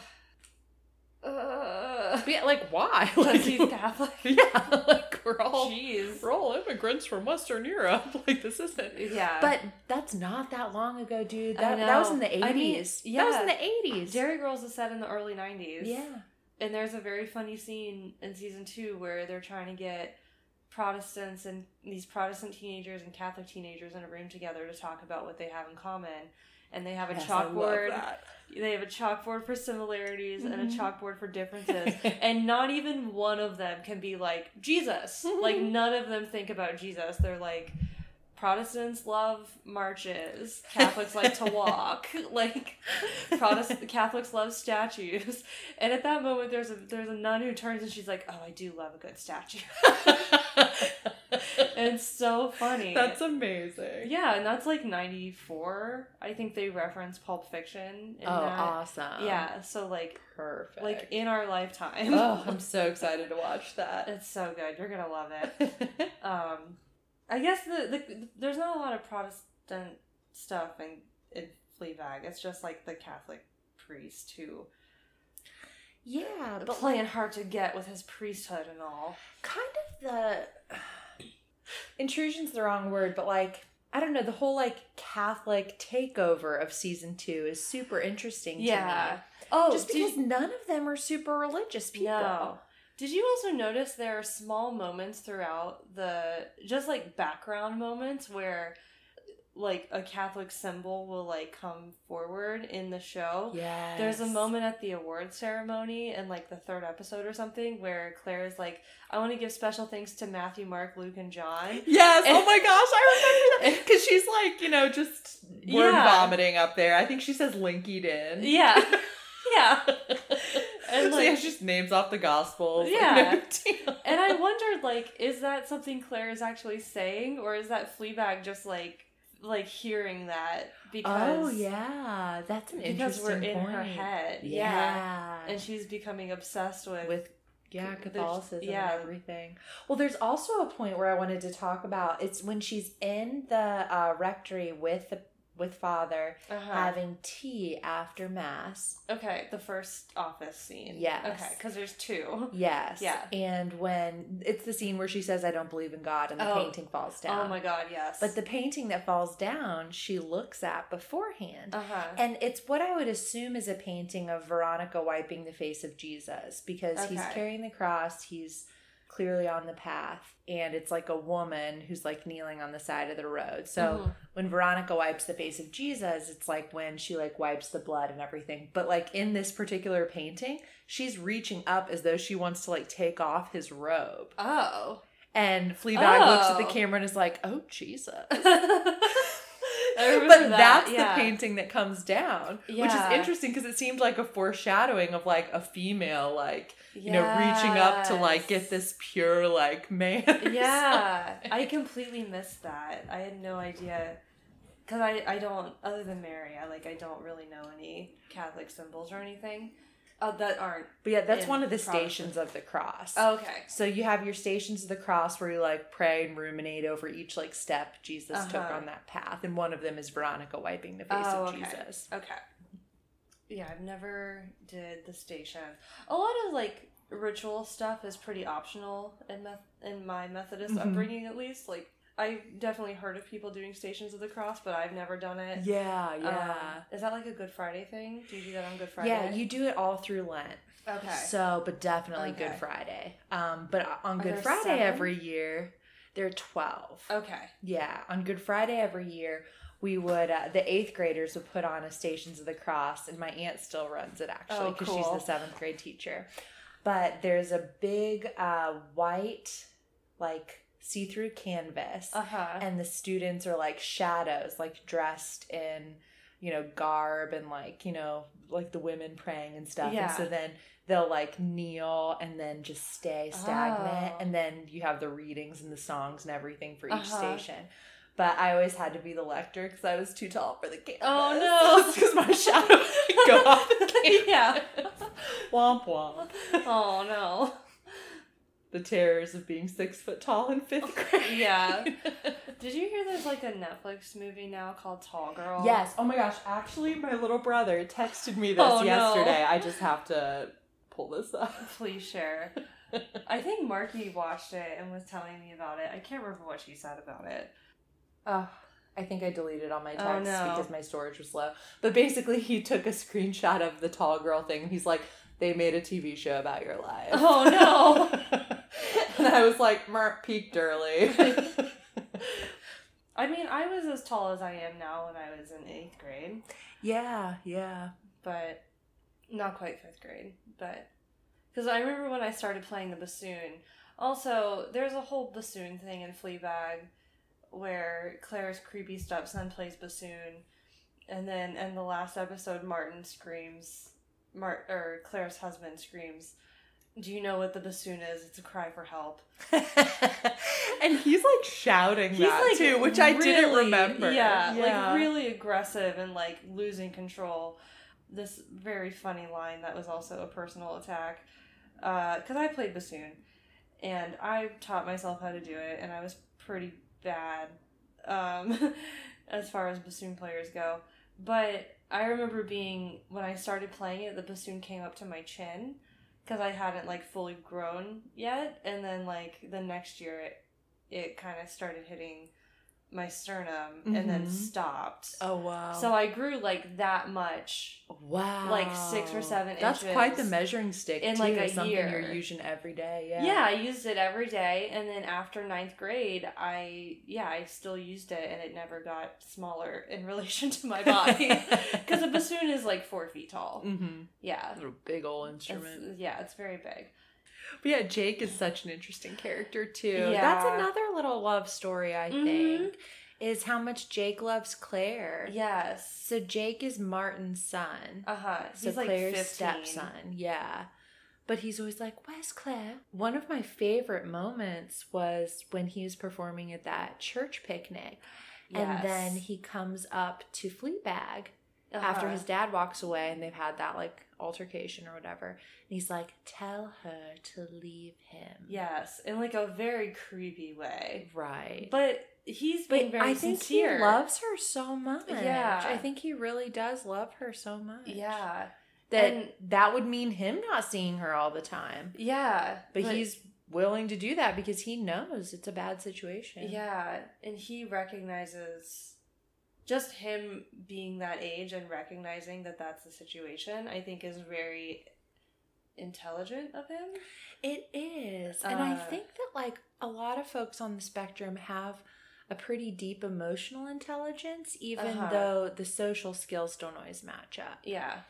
uh, yeah, like, why? (laughs) Like, he's (laughs) Catholic. yeah, like, we're all, Jeez. we're all immigrants from Western Europe. (laughs) Like, this isn't. Yeah, But that's not that long ago, dude. That, that was in the 80s. I mean, That was in the 80s. Derry Girls is set in the early '90s. yeah. and there's a very funny scene in season two where they're trying to get Protestants and these Protestant teenagers and Catholic teenagers in a room together to talk about what they have in common. And they have a Yes, chalkboard. They have a chalkboard for similarities and a Mhm. chalkboard for differences. (laughs) and not even one of them can be like Jesus. like none of them think about Jesus. They're like Protestants love marches. Catholics like to walk. (laughs) Like Protestant Catholics love statues. And at that moment there's a there's a nun who turns and she's like, "Oh, I do love a good statue." and (laughs) it's so funny. That's amazing. yeah, and that's like 94. I think they reference Pulp Fiction in oh, that. awesome. Yeah, so like Perfect. like in our lifetime. oh, I'm so excited to watch that. it's so good. You're going to love it. (laughs) Um I guess the, the there's not a lot of Protestant stuff in in Fleabag. It's just like the Catholic priest who yeah, but playing hard to get with his priesthood and all. kind of the (sighs) intrusion's the wrong word, but like I don't know, the whole like Catholic takeover of season two is super interesting Yeah. to me. Oh, Just because none of them are super religious people. No. Did you also notice there are small moments throughout the just like background moments where like a Catholic symbol will like come forward in the show? Yeah. There's a moment at the award ceremony in like the third episode or something where Claire is like, I want to give special thanks to Matthew, Mark, Luke, and John. Yes. Oh and- oh my gosh, I remember that (laughs) because she's like, you know, just word Yeah. vomiting up there. I think she says "linkied in." Yeah. (laughs) yeah. And (laughs) so yeah, like she just names off the gospels. like, Yeah. no. And I wondered, like, is that something Claire is actually saying, or is that Fleabag just like, like hearing that because Oh yeah, that's an because we're in point. her head, Yeah. and she's becoming obsessed with, with yeah There's- Catholicism yeah. and everything. Well, there's also a point where I wanted to talk about. It's when she's in the uh, rectory with the with Father uh-huh. having tea after mass. okay, the first office scene. Yes. Okay, because there's two. Yes. Yeah. And when it's the scene where she says, "I don't believe in God," and the Oh. painting falls down. Oh my god, yes. But the painting that falls down, she looks at beforehand. uh huh. And it's what I would assume is a painting of Veronica wiping the face of Jesus because he's carrying the cross, he's clearly on the path, and it's like a woman who's like kneeling on the side of the road. So Mhm. when Veronica wipes the face of Jesus, it's like when she like wipes the blood and everything. But like in this particular painting, she's reaching up as though she wants to like take off his robe. oh. And Fleabag looks at the Oh. camera and is like, "Oh Jesus." (laughs) But that, that's yeah. the painting that comes down which is interesting because it seemed like a foreshadowing of like a female like you know reaching up to like get this pure like man. (laughs) Yeah i completely missed that. I had no idea. Because I, I don't other than mary i like i don't really know any catholic symbols or anything uh, that aren't but yeah that's one of the Protestant. stations of the cross okay so you have your stations of the cross where you like pray and ruminate over each like step jesus took Uh-huh. on that path and one of them is veronica wiping the face Oh, of okay. jesus okay yeah i've never did the station a lot of like ritual stuff is pretty optional in meth- in my methodist Mhm. upbringing at least like i definitely heard of people doing stations of the cross but i've never done it yeah Um, is that like a Good Friday thing? Do you do that on Good Friday? yeah you do it all through lent Okay. So, but definitely Good Friday. Um, but on Are Good Friday seven? every year, there are twelve. okay. Yeah, on Good Friday every year, we would uh, the eighth graders would put on a Stations of the Cross, and my aunt still runs it actually Oh, because cool. she's the seventh grade teacher. But there's a big uh, white, like see-through canvas, Uh huh. and the students are like shadows, like dressed in you know garb and like you know like the women praying and stuff. Yeah. And so then they'll like kneel and then just stay stagnant, Oh. and then you have the readings and the songs and everything for each Uh-huh. station. But I always had to be the lector because I was too tall for the canvas. Oh, (laughs) no. Because my shadow would go off the (laughs) canvas. yeah. (laughs) Womp womp. Oh no. The terrors of being six foot tall in fifth grade. Yeah. (laughs) Did you hear there's like a Netflix movie now called Tall Girl? Yes. Oh my gosh. Actually, my little brother texted me this Oh, no. yesterday. I just have to pull this up. Please share. (laughs) I think Marky watched it and was telling me about it. I can't remember what she said about it. Oh, I think I deleted all my Oh, texts no. because my storage was low. But basically, he took a screenshot of the tall girl thing. and He's like, "They made a TV show about your life." Oh no. (laughs) (laughs) and I was like, "Mert peaked early." (laughs) I mean, I was as tall as I am now when I was in eighth grade, yeah, yeah. but not quite fifth grade. But because I remember when I started playing the bassoon. Also, there's a whole bassoon thing in Fleabag where Claire's creepy stepson plays bassoon, and then in the last episode, Martin screams, Mart or Claire's husband screams, "Do you know what the bassoon is? It's a cry for help." (laughs) and he's like shouting He's that like too, which I didn't remember. Yeah, like really aggressive and like losing control. This very funny line that was also a personal attack. Because I played bassoon, and I taught myself how to do it, and I was pretty bad um, (laughs) as far as bassoon players go. But I remember being when I started playing it, the bassoon came up to my chin because I hadn't like fully grown yet, and then like the next year it it kind of started hitting my sternum and then Mhm. stopped. Oh wow. So I grew like that much. wow. like six or seven That's quite the measuring stick in, too, like, a something year. you're using every day. Yeah. Yeah. I used it every day, and then after ninth grade, I yeah I still used it, and it never got smaller in (laughs) relation to my body (laughs) because a bassoon is like four feet tall. Mm-hmm. Yeah, Little big old it's, instrument. yeah, it's very big. But yeah, Jake is such an interesting character too. Yeah. That's another little love story, I Mhm. think, is how much Jake loves Claire. Yes. So Jake is Martin's son. Uh huh. So like Claire's 15. stepson, yeah. But he's always like, "Where's Claire?" One of my favorite moments was when he was performing at that church picnic, and then he comes up to Fleabag after Uh-huh. his dad walks away, and they've had that like altercation or whatever. And he's like, "Tell her to leave him." Yes, in like a very creepy way. right. But he's being But very I think sincere. he loves her so much. Yeah. I think he really does love her so much. Yeah. That And- that would mean him not seeing her all the time. Yeah. But, he's willing to do that because he knows it's a bad situation. Yeah, and he recognizes just him being that age and recognizing that that's the situation. I think is very intelligent of him. It is. And I Uh, think that like a lot of folks on the spectrum have a pretty deep emotional intelligence even Uh-huh. though the social skills don't always match up. Yeah.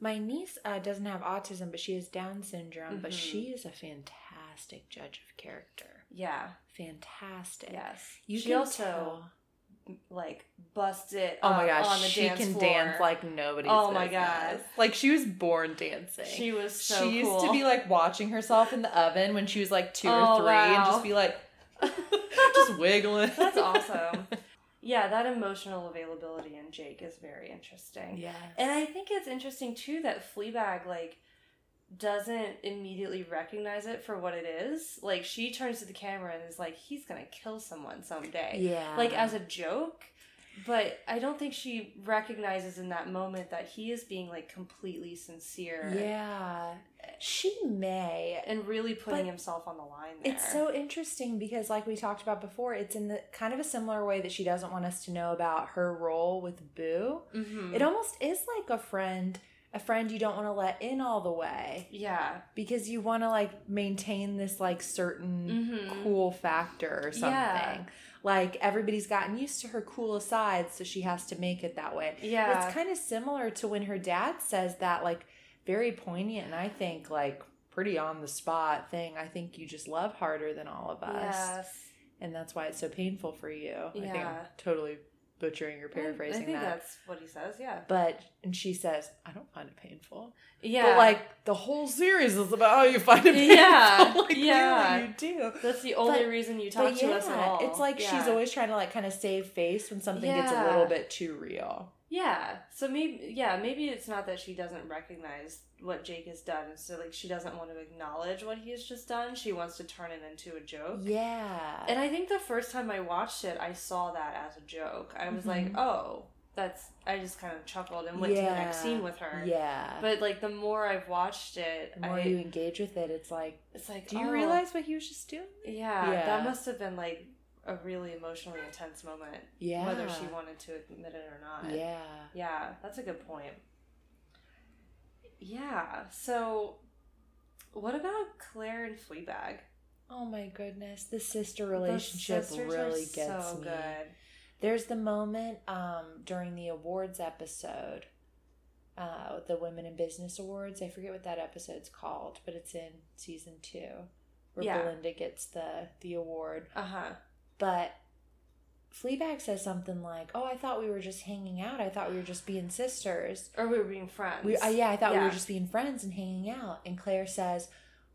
My niece uh, doesn't have autism, but she has Down syndrome. But Mhm. she is a fantastic judge of character. Yeah. Fantastic. Yes. You she can also tell. Like bust it. Oh my uh, gosh, on the she dance can floor. dance like nobody. Oh my gosh, Like she was born dancing. she was so she used cool. to be like watching herself in the oven when she was like two Oh, or three and just be like (laughs) just wiggling. (laughs) That's awesome. (laughs) Yeah, that emotional availability in Jake is very interesting. Yeah, And I think it's interesting too that Fleabag like doesn't immediately recognize it for what it is. Like she turns to the camera and is like, "He's gonna kill someone someday," yeah. like as a joke. But I don't think she recognizes in that moment that he is being like completely sincere. Yeah. She may. And really putting himself on the line there. It's so interesting because, like we talked about before, it's in the kind of a similar way that she doesn't want us to know about her role with Boo. Mhm. It almost is like a friend, a friend you don't want to let in all the way yeah. because you want to like maintain this like certain Mhm. cool factor or something. Yeah. Like everybody's gotten used to her cool sides, so she has to make it that way. Yeah. It's kind of similar to when her dad says that, like, very poignant and I think, like, pretty on the spot thing. I think you just love harder than all of us. Yes. And that's why it's so painful for you. I think I'm Yeah. totally butchering or paraphrasing I think that. that's what he says. Yeah. But, and she says, I don't find it painful. Yeah. But, like, the whole series is about how you find it painful. Yeah, (laughs) like, yeah. you do. That's the only But- reason you talk to us at all. it's like she's always trying to, like, kind of save face when something gets a little bit too real. Yeah. So maybe yeah, maybe it's not that she doesn't recognize what Jake has done. So like she doesn't want to acknowledge what he has just done. She wants to turn it into a joke. Yeah. And I think the first time I watched it, I saw that as a joke. I was like, Mhm. oh, that's. I just kind of chuckled and went to the next scene with her. Yeah. But like the more I've watched it, the more I, you engage with it, it's like, it's like, do you oh, realize what he was just doing? Yeah, Yeah. that must have been like a really emotionally intense moment. Yeah. Whether she wanted to admit it or not. Yeah. Yeah, that's a good point. Yeah, so what about Claire and Fleabag? Oh my goodness, the sister The relationship are really gets so me. good. There's the moment um, during the awards episode, uh, the Women in Business Awards. I forget what that episode's called, but it's in season two, where Yeah. Belinda gets the the award. Uh huh. But Fleabag says something like, "Oh, I thought we were just hanging out. I thought we were just being sisters." Or we were being friends. We, uh, yeah, I thought we were just being friends and hanging out. And Claire says,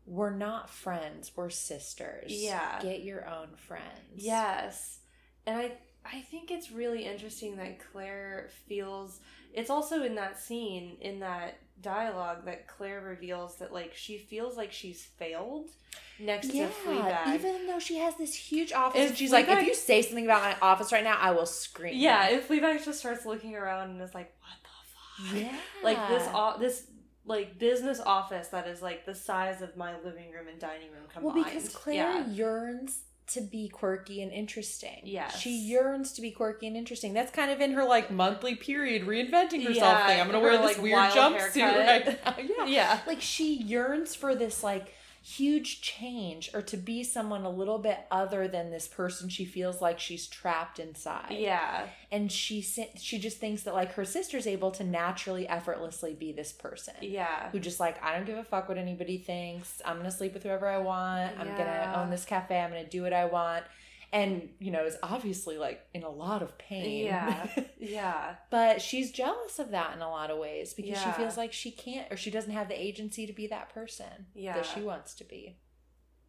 "We're not friends. We're sisters. Yeah. get your own friends." Yes. And I I think it's really interesting that Claire feels it's also in that scene in that dialogue that Claire reveals that like she feels like she's failed next yeah. to Fleabag. Even though she has this huge office, If and she's like, "If you say something about my office right now, I will scream." yeah, if Fleabag just starts looking around and is like, "What the fuck?" yeah. Like this o- this like business office that is like the size of my living room and dining room combined. Well, because Claire yeah. yearns to be quirky and interesting. Yeah, She yearns to be quirky and interesting. That's kind of in her like monthly period reinventing herself Yeah, thing. I'm gonna her, wear this like, weird jumpsuit (laughs) haircut. right now. Yeah. Yeah. like she yearns for this like huge change or to be someone a little bit other than this person she feels like she's trapped inside. Yeah. And she she just thinks that like her sister's able to naturally effortlessly be this person. Yeah. Who just like I don't give a fuck what anybody thinks. I'm gonna sleep with whoever I want. I'm Yeah. gonna own this cafe. I'm gonna do what I want. And you know is obviously like in a lot of pain. Yeah. (laughs) Yeah. but she's jealous of that in a lot of ways because Yeah. she feels like she can't or she doesn't have the agency to be that person Yeah. that she wants to be.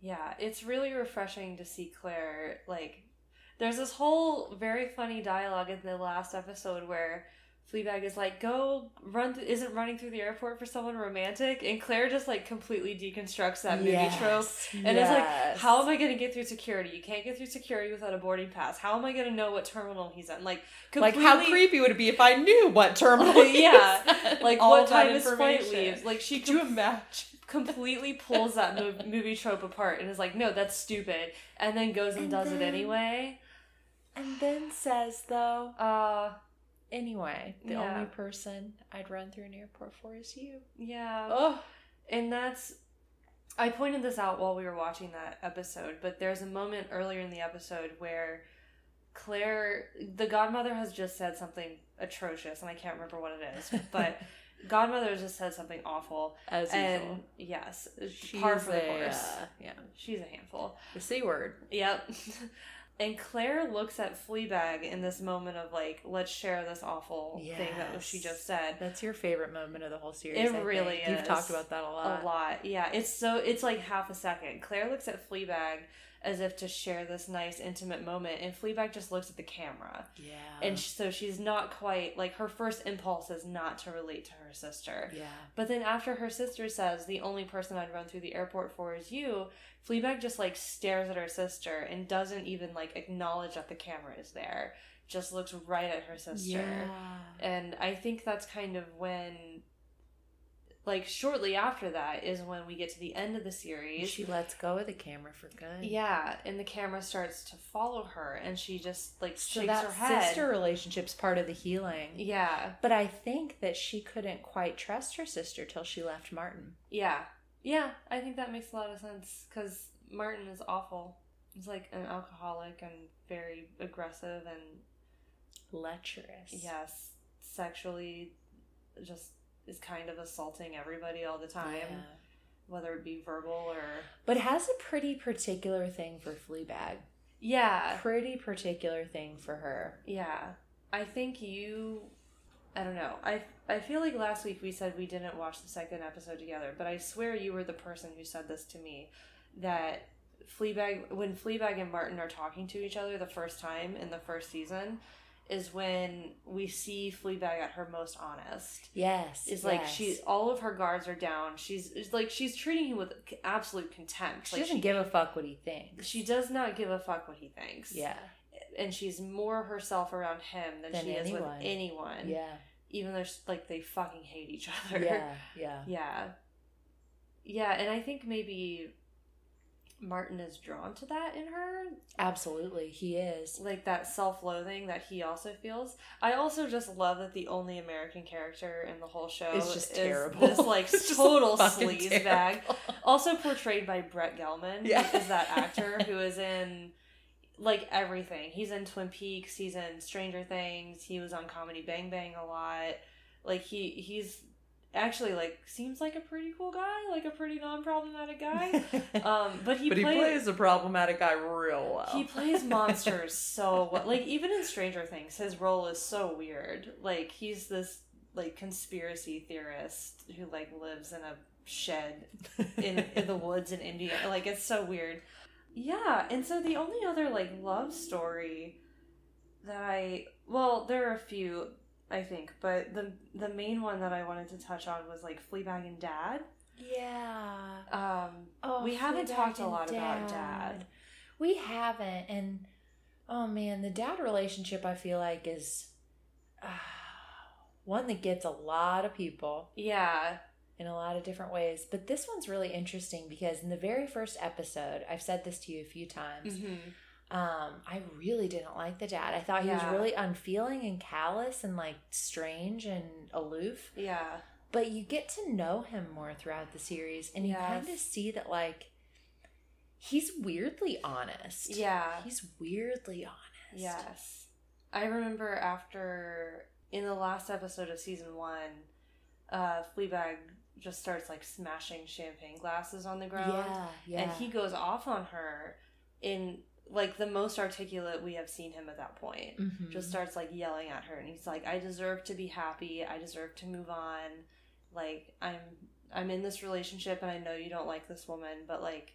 Yeah, it's really refreshing to see Claire. Like, there's this whole very funny dialogue in the last episode where Fleabag is like, "Go run! Th- isn't running through the airport for someone romantic?" And Claire just like completely deconstructs that movie trope. And it's like, how am I going to get through security? You can't get through security without a boarding pass. How am I going to know what terminal he's in? Like, Like how creepy would it be if I knew what terminal? (laughs) Yeah. Like, All what time his flight leaves? Like, she Could you com- imagine? completely pulls that mov- (laughs) movie trope apart and is like, no, that's stupid, and then goes and, And does it anyway. and then says though, Uh, anyway, the Yeah. only person I'd run through an airport for is you. yeah. Oh, And that's. I pointed this out while we were watching that episode, but there's a moment earlier in the episode where Claire, the godmother, has just said something atrocious, and I can't remember what it is, (laughs) but godmother has just said something awful. as And usual. yes, She's par for the a, course. uh, yeah, She's a handful. the c word. Yep. (laughs) and Claire looks at Fleabag in this moment of like, let's share this awful thing that she just said. That's your favorite moment of the whole series. It I think. really is. You've talked about that a lot. A lot. Yeah. It's so it's like half a second. Claire looks at Fleabag as if to share this nice intimate moment and Fleabag just looks at the camera. Yeah. And so she's not quite like her first impulse is not to relate to her sister. yeah. But then after her sister says the only person I'd run through the airport for is you, Fleabag just like stares at her sister and doesn't even like acknowledge that the camera is there. Just looks right at her sister. Yeah. And I think that's kind of when like shortly after that is when we get to the end of the series. She lets go of the camera for good. yeah, and the camera starts to follow her and she just like So shakes her head. sister relationship's part of the healing. Yeah. But I think that she couldn't quite trust her sister till she left Martin. Yeah. Yeah, I think that makes a lot of sense because Martin is awful. He's like an alcoholic and very aggressive and, Lecherous. yes, sexually just is kind of assaulting everybody all the time, Yeah. whether it be verbal or. But has a pretty particular thing for Fleabag. Yeah. Pretty particular thing for her. Yeah. I think you. I don't know. I, I feel like last week we said we didn't watch the second episode together, but I swear you were the person who said this to me that Fleabag when Fleabag and Martin are talking to each other the first time in the first season is when we see Fleabag at her most honest. Yes. Like yes. she all of her guards are down. She's it's like she's treating him with absolute contempt. She like doesn't give a fuck what he thinks. she does not give a fuck what he thinks. Yeah. And she's more herself around him than, Than she is with anyone. anyone. Yeah. Even though like they fucking hate each (laughs) other. Yeah. Yeah. Yeah. Yeah, and I think maybe Martin is drawn to that in her, Absolutely. He is. like that self-loathing that he also feels. I also just love that the only American character in the whole show It's just is terrible. this like (laughs) total sleaze bag. Also portrayed by Brett Gelman, Yeah. is that actor who is in like everything. He's in Twin Peaks, he's in Stranger Things, he was on Comedy Bang Bang a lot. Like he he's actually like seems like a pretty cool guy, like a pretty non-problematic guy. (laughs) Um, but he but he plays a problematic guy real well. he plays (laughs) monsters so well. Like even in Stranger Things, his role is so weird. Like he's this like conspiracy theorist who like lives in a shed in in the woods in India. Like it's so weird. Yeah, and so the only other like love story that I well, there are a few I think, but the the main one that I wanted to touch on was like Fleabag and Dad. yeah. Um, Oh, we haven't talked a lot about Dad. We haven't, and oh man, the dad relationship I feel like is uh, one that gets a lot of people, Yeah, in a lot of different ways. But this one's really interesting because in the very first episode, I've said this to you a few times. Mm-hmm. Um, I really didn't like the dad. I thought he Yeah. was really unfeeling and callous and like strange and aloof. Yeah. But you get to know him more throughout the series, and you kind of see that like he's weirdly honest. Yeah. he's weirdly honest. Yes. I remember after in the last episode of season one, uh, Fleabag just starts like smashing champagne glasses on the ground. yeah, yeah. And he goes off on her in like the most articulate we have seen him at that point. Mhm. Just starts like yelling at her and he's like, I deserve to be happy, I deserve to move on. Like I'm I'm in this relationship and I know you don't like this woman, but like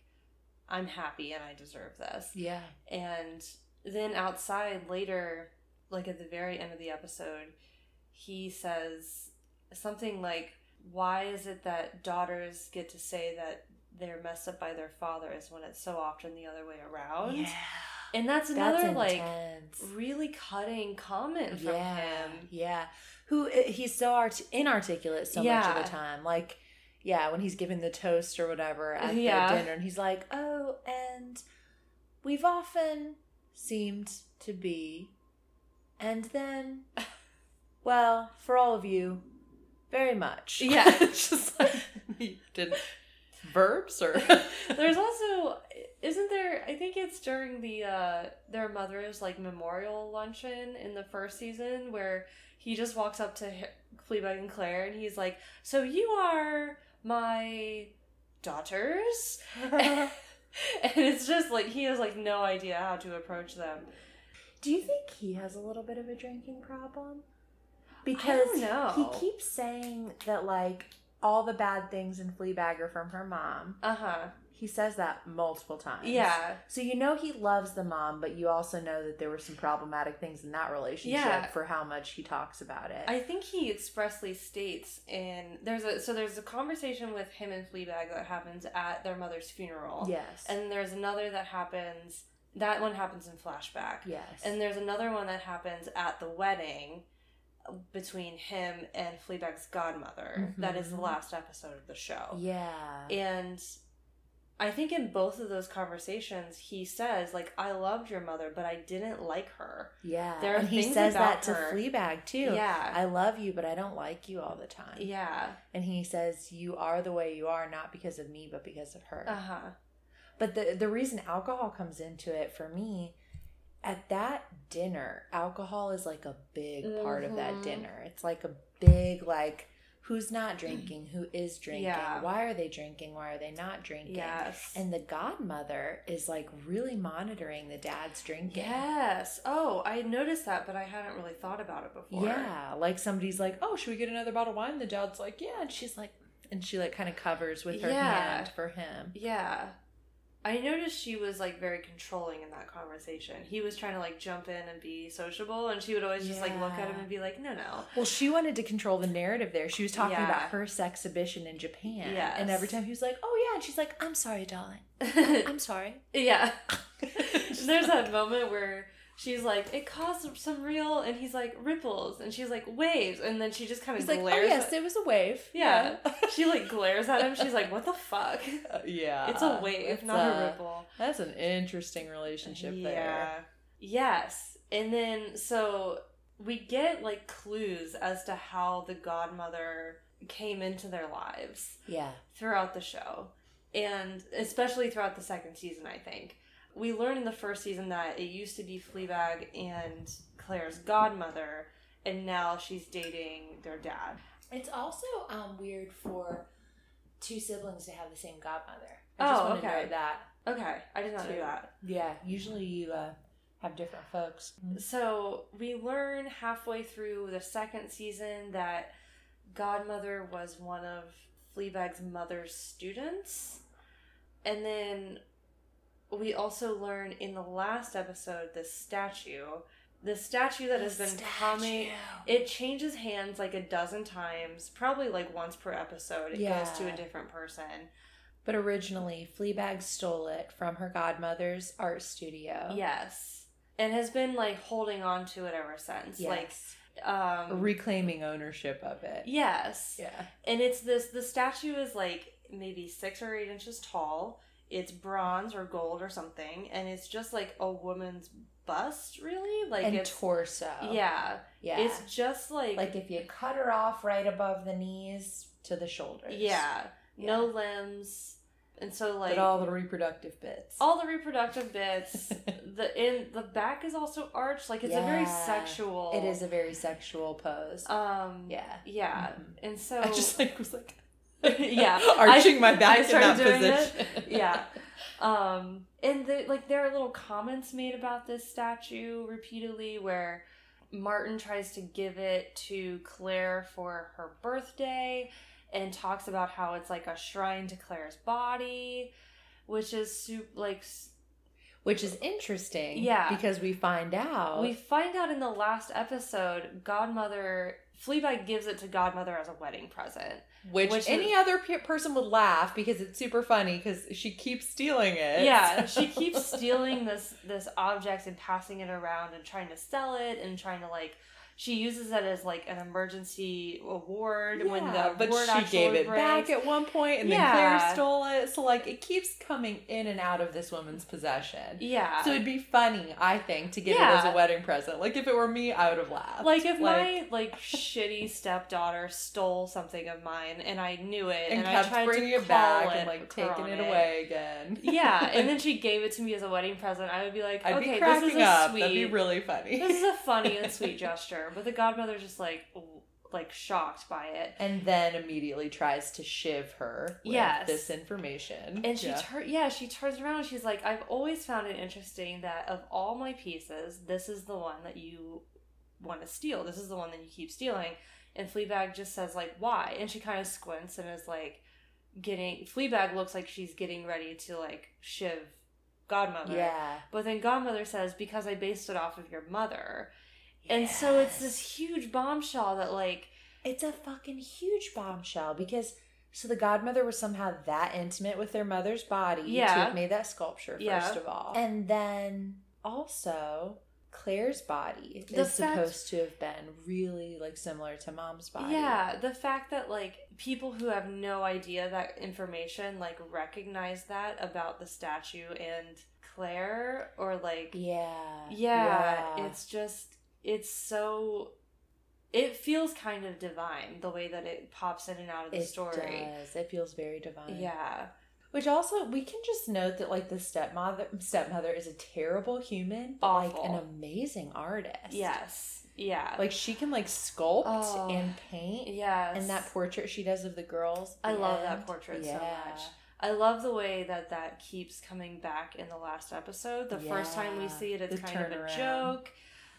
I'm happy and I deserve this. yeah, And then outside later, like at the very end of the episode, he says something like, Why is it that daughters get to say that they're messed up by their fathers when it's so often the other way around? yeah. And that's another That's like really cutting comment from yeah, him. yeah. Who eh, he's so art- inarticulate so much of the time. Like, yeah, when he's giving the toast or whatever at Yeah. the dinner, and he's like, "Oh, and we've often seemed to be, and then, (laughs) well, for all of you, very much." Yeah. (laughs) it's just like (laughs) you didn't verbs or (laughs) There's also isn't there I think it's during the uh their mother's like memorial luncheon in the first season where he just walks up to H- Fleabag and Claire and he's like, "So you are my daughters?" and it's just like he has like no idea how to approach them. Do you think he has a little bit of a drinking problem? Because he keeps saying that like all the bad things in Fleabag are from her mom. Uh-huh. He says that multiple times. Yeah. So you know he loves the mom, but you also know that there were some problematic things in that relationship Yeah. for how much he talks about it. I think he expressly states in there's a so there's a conversation with him and Fleabag that happens at their mother's funeral. yes. And there's another that happens that one happens in flashback. yes. And there's another one that happens at the wedding between him and Fleabag's godmother. That is the Mhm. last episode of the show. yeah. And I think in both of those conversations he says like I loved your mother but I didn't like her. yeah. there are and he says that to her- Fleabag too. Yeah. I love you, but I don't like you all the time. yeah. And he says you are the way you are, not because of me, but because of her. Uh-huh. But the the reason alcohol comes into it for me, at that dinner, alcohol is like a big part of that Mhm. dinner. It's like a big like who's not drinking, who is drinking, Yeah. why are they drinking, why are they not drinking? Yes. And the godmother is like really monitoring the dad's drinking. Yes. Oh, I noticed that, but I hadn't really thought about it before. Yeah, like somebody's like, "Oh, should we get another bottle of wine?" The dad's like, "Yeah," and she's like, and she like kind of covers with her Yeah. hand for him. Yeah. I noticed she was like very controlling in that conversation. He was trying to like jump in and be sociable, and she would always just like look at him and be like, "No, no." Well, she wanted to control the narrative there. She was talking Yeah. about her sex exhibition in Japan. Yes. And every time he was like, oh, yeah. And she's like, I'm sorry, darling. (laughs) I'm sorry. yeah. (laughs) (laughs) There's that moment where she's like, "It caused some real," and he's like, "Ripples," and she's like, "Waves," and then she just kind of He's like, glares. oh, yes, at- it was a wave. Yeah. she like glares at him. She's like, "What the fuck?" Uh, yeah. It's a wave, It's not a- a ripple. That's an interesting relationship there. Yeah. Yes. And then so we get like clues as to how the godmother came into their lives Yeah. throughout the show. And especially throughout the second season, I think. We learn in the first season that it used to be Fleabag and Claire's godmother, and now she's dating their dad. It's also um, weird for two siblings to have the same godmother. I I just Oh, want to okay. know that. Okay, I did not know that. Yeah. Usually you uh, have different folks. So we learn halfway through the second season that Godmother was one of Fleabag's mother's students. And then we also learn in the last episode the statue. The statue that has been coming it changes hands like a dozen times, probably like once per episode. It goes to a different person. But originally, Fleabag stole it from her godmother's art studio. Yes. And has been like holding on to it ever since. Yes. Like Um, Reclaiming ownership of it. yes. Yeah. And it's this the statue is like maybe six or eight inches tall. It's bronze or gold or something, and it's just like a woman's bust, really. Like and torso. yeah, Yeah. it's just like, like if you cut her off right above the knees to the shoulders. yeah, no limbs, and so like but all the reproductive bits. all the reproductive bits. (laughs) the in the back is also arched. Like it's a very sexual. It is a very sexual pose. Um. yeah. Yeah. Mhm. And so I just like was like (laughs) Yeah. (laughs) arching I- my back I in that doing it. position. (laughs) yeah. Um, and the, like there are little comments made about this statue repeatedly where Martin tries to give it to Claire for her birthday and talks about how it's like a shrine to Claire's body, which is soup like Which is interesting. Yeah. Because we find out. we find out in the last episode Godmother Fleabag gives it to Godmother as a wedding present. Which, Which any is- other pe- person would laugh because it's super funny because she keeps stealing it. Yeah, (laughs) she keeps stealing this this object and passing it around and trying to sell it and trying to like she uses it as like an emergency award when Yeah, the but she gave it breaks. back at one point, and Yeah. then Claire stole it. So like, it keeps coming in and out of this woman's possession. yeah. So it'd be funny, I think, to give it as a wedding present. Like if it were me, I would have laughed. like if my like shitty stepdaughter stole something of mine and I knew it and, and, I kept tried bringing to it back call and like taking it away again. Yeah, (laughs) and then she gave it to me as a wedding present. I would be like, I'd okay, be this cracking is a up. sweet, That'd be really funny. this is a funny and (laughs) sweet gesture. But the godmother's just like, like shocked by it. and then immediately tries to shiv her with Yes. this information. And she yeah. tur- yeah, she turns around and she's like, I've always found it interesting that of all my pieces, this is the one that you want to steal. This is the one that you keep stealing. And Fleabag just says like, why? And she kind of squints and is like, getting Fleabag looks like she's getting ready to like shiv Godmother. yeah. But then Godmother says, because I based it off of your mother. And so it's this huge bombshell that like It's a fucking huge bombshell because so the godmother was somehow that intimate with their mother's body to Yeah. have made that sculpture first Yeah. of all. And then also Claire's body The is fact- supposed to have been really like similar to mom's body. Yeah, the fact that like people who have no idea that information like recognize that about the statue and Claire or like Yeah. yeah, Yeah. it's just it's so it feels kind of divine the way that it pops in and out of the it story. does. It feels very divine. Yeah. Which also we can just note that like the stepmother stepmother is a terrible human, but Awful. like an amazing artist. Yes. Yeah. Like she can like sculpt Oh. and paint. yes. And that portrait she does of the girls. I love end, that portrait so much. I love the way that that keeps coming back in the last episode. The first time we see it, it's the kind of a joke.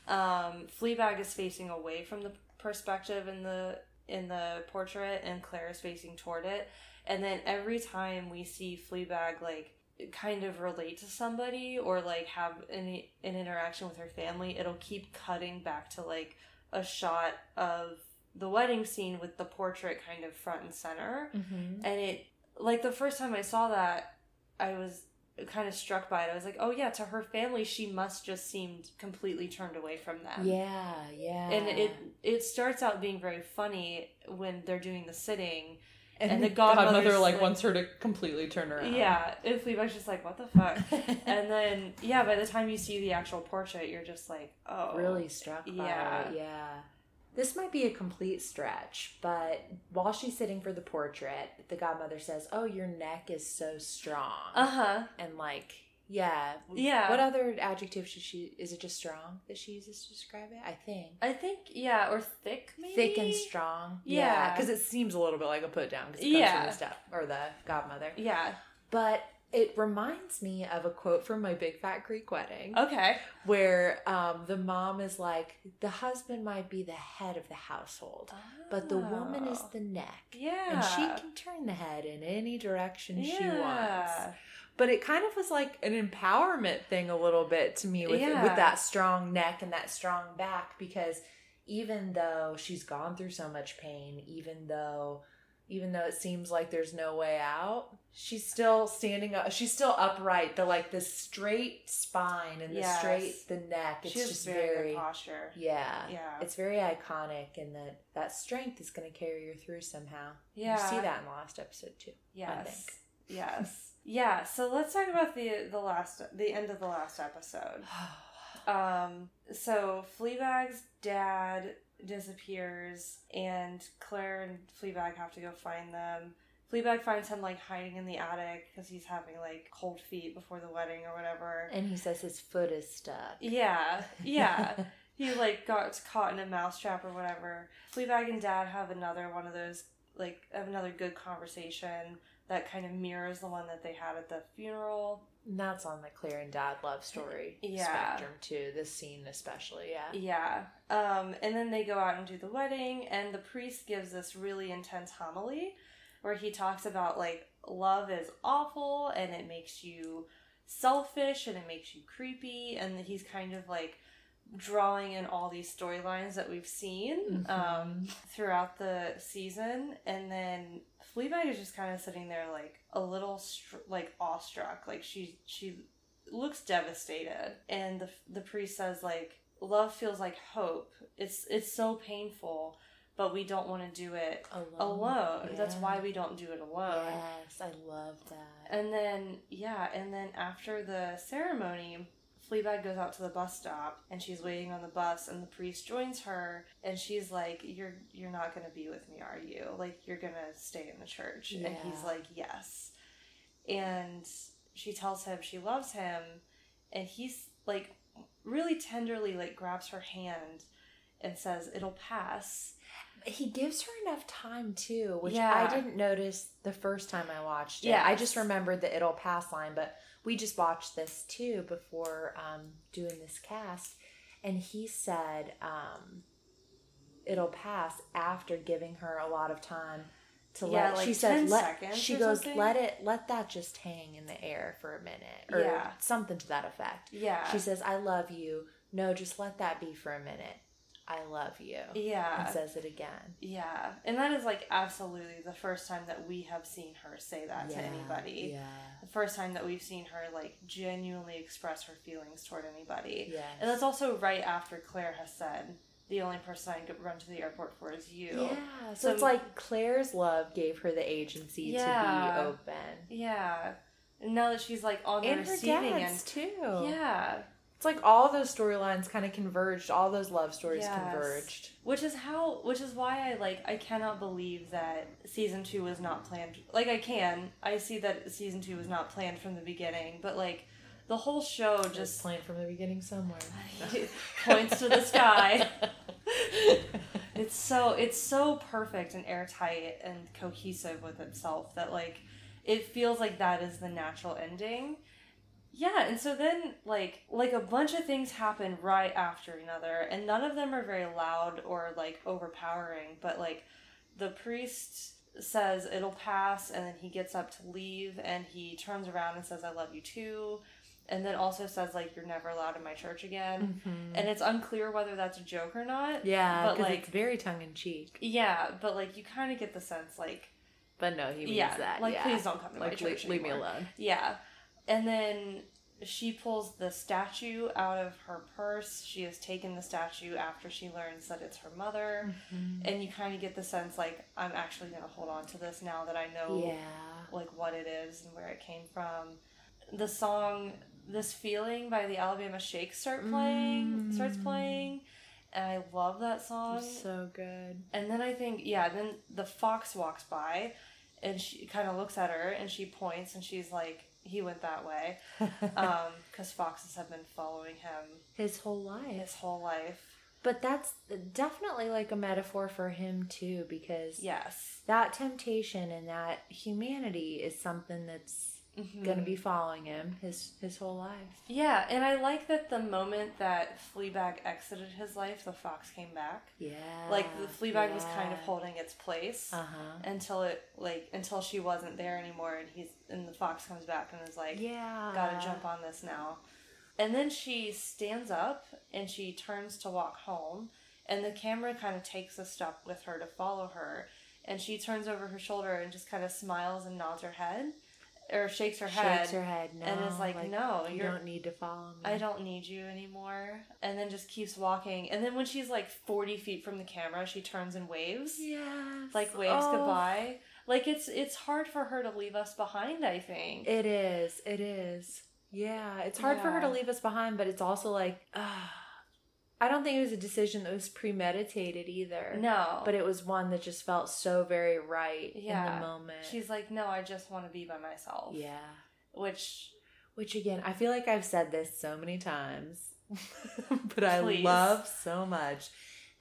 Um, Fleabag is facing away from the perspective in the in the portrait, and Claire is facing toward it. And then every time we see Fleabag like kind of relate to somebody or like have an, an interaction with her family, it'll keep cutting back to like a shot of the wedding scene with the portrait kind of front and center Mhm. and it like the first time I saw that, I was kind of struck by it. I was like, oh yeah, to her family, she must just seem completely turned away from them. Yeah, yeah. And it it starts out being very funny when they're doing the sitting. and, and the (laughs) the godmother like, like- wants her to completely turn around. Yeah, and Fleabag's just like, what the fuck? (laughs) and then yeah, by the time you see the actual portrait, you're just like, oh, really struck by Yeah. it. Yeah. This might be a complete stretch, but while she's sitting for the portrait, the godmother says, "Oh, your neck is so strong." Uh huh. and like, yeah. Yeah. What other adjective should she is it just strong that she uses to describe it? I think. I think yeah, or thick maybe. Thick and strong. Yeah. because it seems a little bit like a put down because it Yeah. from the step or the godmother. Yeah. But it reminds me of a quote from my Big Fat Greek wedding. Okay. where um, the mom is like, the husband might be the head of the household, but the woman is Oh. the neck. yeah, And she can turn the head in any direction she wants. But it kind of was like an empowerment thing a little bit to me with Yeah. With that strong neck and that strong back, because even though she's gone through so much pain, even though even though it seems like there's no way out. She's still standing up. She's still upright. The like the straight spine and the Yes. straight the neck. It's just very, very good posture. yeah. Yeah. It's very iconic, and that that strength is going to carry her through somehow. Yeah. you see that in the last episode too. Yes. Yes. Yeah. So let's talk about the the last the end of the last episode. (sighs) Um. So Fleabag's dad disappears, and Claire and Fleabag have to go find them. Fleabag finds him like hiding in the attic because he's having like cold feet before the wedding or whatever. and he says his foot is stuck. Yeah, yeah. (laughs) he like got caught in a mousetrap or whatever. Fleabag and Dad have another one of those like have another good conversation that kind of mirrors the one that they had at the funeral. And that's on the Claire and Dad love story Yeah. spectrum too. This scene especially, yeah. Yeah. Um, and then they go out and do the wedding, and the priest gives this really intense homily where he talks about like love is awful and it makes you selfish and it makes you creepy, and he's kind of like drawing in all these storylines that we've seen um, throughout the season, and then Fleabag is just kind of sitting there like a little str- like awestruck, like she she looks devastated, and the the priest says like love feels like hope. It's it's so painful, but we don't want to do it Alone. alone. That's why we don't do it alone. Yes, I love that. And then yeah, and then after the ceremony, Fleabag goes out to the bus stop and she's waiting on the bus and the priest joins her and she's like, You're you're not gonna be with me, are you? Like you're gonna stay in the church. And he's like, Yes. And she tells him she loves him and he's like really tenderly like grabs her hand and says, It'll pass. He gives her enough time too, which Yeah. I didn't notice the first time I watched it. I just remembered the it'll pass line, but we just watched this too before um, doing this cast, and he said um, it'll pass after giving her a lot of time to Yeah, let. like she 10 said, "Let." She goes, something? "Let it, let that just hang in the air for a minute, or Yeah. something to that effect." Yeah. She says, "I love you." No, just let that be for a minute. I love you. Yeah. And says it again. Yeah, and that is like absolutely the first time that we have seen her say that to anybody. Yeah. The first time that we've seen her like genuinely express her feelings toward anybody. Yes. And that's also right after Claire has said, "The only person I could run to the airport for is you." Yeah. So, So- it's like Claire's love gave her the agency Yeah. to be open. Yeah. And now that she's like on the And her receiving dad's end, too. yeah, It's like all those storylines kind of converged. All those love stories Yes. converged. which is how, which is why I like, I cannot believe that season two was not planned. Like I can, I see that season two was not planned from the beginning, but like the whole show Just just planned from the beginning somewhere. (laughs) points to the sky. (laughs) It's so it's so perfect and airtight and cohesive with itself that like it feels like that is the natural ending. Yeah, and so then like like a bunch of things happen right after another and none of them are very loud or like overpowering, but like the priest says it'll pass and then he gets up to leave and he turns around and says I love you too and then also says like you're never allowed in my church again mm-hmm. and it's unclear whether that's a joke or not. Yeah, But, like- it's very tongue in cheek. Yeah, but like you kind of get the sense like But no, he means yeah, that. like yeah. please don't come to my like church leave, leave me alone. Yeah, and then she pulls the statue out of her purse. She has taken the statue after she learns that it's her mother, Mm-hmm. and you kind of get the sense like I'm actually gonna hold on to this now that I know Yeah. like what it is and where it came from. The song "This Feeling" by the Alabama Shakes start playing starts playing, and I love that song. So good. And then I think, yeah, then the fox walks by and she kind of looks at her and she points and she's like, he went that way. (laughs) Um, because foxes have been following him His whole life. his whole life. But that's definitely like a metaphor for him too, because Yes. that temptation and that humanity is something that's Mm-hmm. going to be following him his his whole life. Yeah, and I like that the moment that Fleabag exited his life, the fox came back. Yeah. Like the Fleabag was kind of holding its place. Uh huh. Until it like until she wasn't there anymore, and he's and the fox comes back and is like, Yeah. gotta jump on this now. And then she stands up and she turns to walk home, and the camera kind of takes a step with her to follow her. and she turns over her shoulder and just kind of smiles and nods her head or shakes her head Shakes her head no, and is like, no you don't need to follow me. I don't need you anymore. And then just keeps walking. And then when she's like 40 feet from the camera, she turns and waves. Yes. Like waves Oh. goodbye. Like it's it's hard for her to leave us behind, I think. It is. It is. Yeah. It's hard for her to leave us behind, but it's also like, ah, I don't think it was a decision that was premeditated either. no. But it was one that just felt so very right in the moment. she's like, "No, I just want to be by myself." yeah. Which Which again, I feel like I've said this so many times, (laughs) but I love so much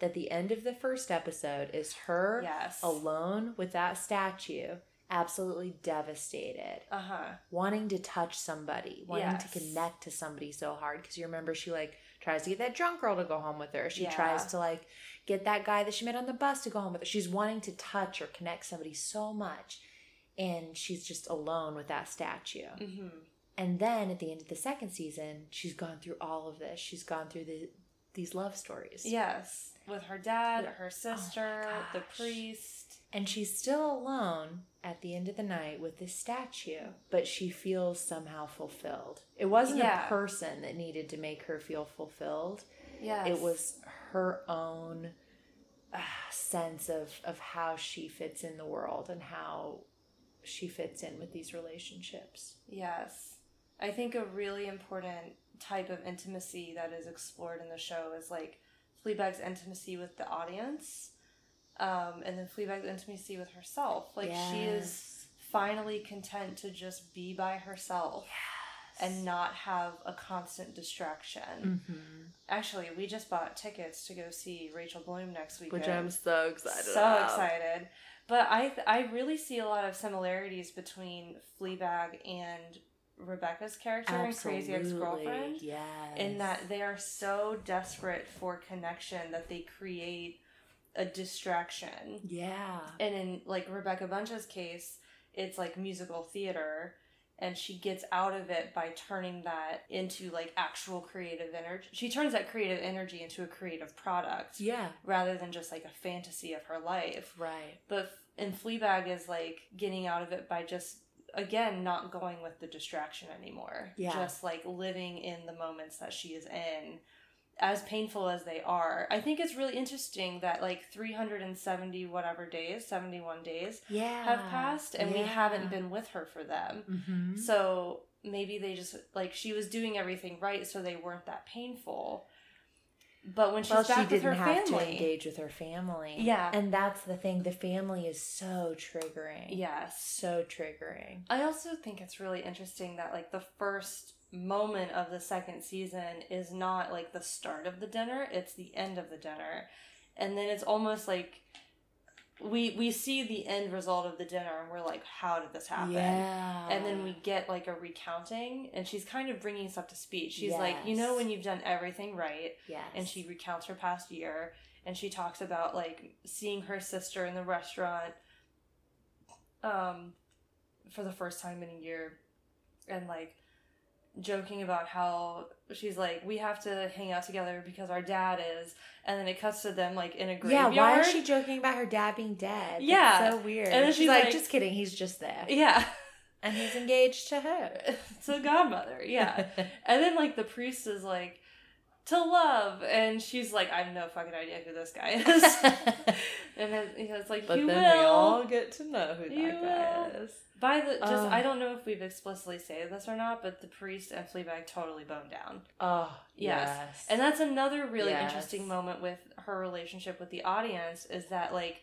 that the end of the first episode is her yes. alone with that statue, absolutely devastated, Uh-huh. wanting to touch somebody, wanting Yes. to connect to somebody so hard. Because you remember, she like tries to get that drunk girl to go home with her. She Yeah. tries to like get that guy that she met on the bus to go home with her. She's wanting to touch or connect somebody so much. And she's just alone with that statue. Mhm. And then at the end of the second season, she's gone through all of this. She's gone through the these love stories. Yes. With her dad, her sister, the priest. And she's still alone at the end of the night with this statue, but she feels somehow fulfilled. It wasn't Yeah. a person that needed to make her feel fulfilled. Yes. It was her own uh, sense of of how she fits in the world and how she fits in with these relationships. Yes. I think a really important type of intimacy that is explored in the show is like Fleabag's intimacy with the audience, um, and then Fleabag's intimacy with herself. Like she is finally content to just be by herself and not have a constant distraction. Mhm. Actually, we just bought tickets to go see Rachel Bloom next weekend. Which I'm so excited so about. excited. But I I really see a lot of similarities between Fleabag and Rebecca's character in Crazy Ex Girlfriend. Yes. In that they are so desperate for connection that they create a distraction. Yeah. And in like Rebecca Bunch's case, it's like musical theater and she gets out of it by turning that into like actual creative energy. She turns that creative energy into a creative product Yeah. rather than just like a fantasy of her life. Right. But in Fleabag is like getting out of it by just again not going with the distraction anymore. Yeah. Just like living in the moments that she is in. As painful as they are. I think it's really interesting that like 370 whatever days, 71 days Yeah. have passed and we haven't been with her for them. Mm-hmm. So maybe they just like she was doing everything right so they weren't that painful. But when she's well, back she with didn't her have to family, engage with her family. Yeah. And that's the thing. The family is so triggering. yes, So triggering. I also think it's really interesting that like the first moment of the second season is not like the start of the dinner, it's the end of the dinner. And then it's almost like we we see the end result of the dinner and we're like how did this happen? Yeah. And then we get like a recounting and she's kind of bringing us up to speed. She's like, "You know when you've done everything right." Yes. And she recounts her past year and she talks about like seeing her sister in the restaurant um for the first time in a year and like joking about how she's like we have to hang out together because our dad is and then it cuts to them like in a graveyard. Yeah, why is she joking about her dad being dead? That's Yeah. so weird. And then she's, she's like, like- just kidding, he's just there. yeah And he's engaged to her. (laughs) to godmother yeah (laughs) and then like the priest is like to love and she's like i have no fucking idea who this guy (laughs) is and then you know, it's like but you then will we all get to know who You that guy will. is. By the just. I don't know if we've explicitly stated this or not, but the priest and Fleabag totally boned down, Oh, Yes. yes. and that's another really Yes. interesting moment with her relationship with the audience. Is that like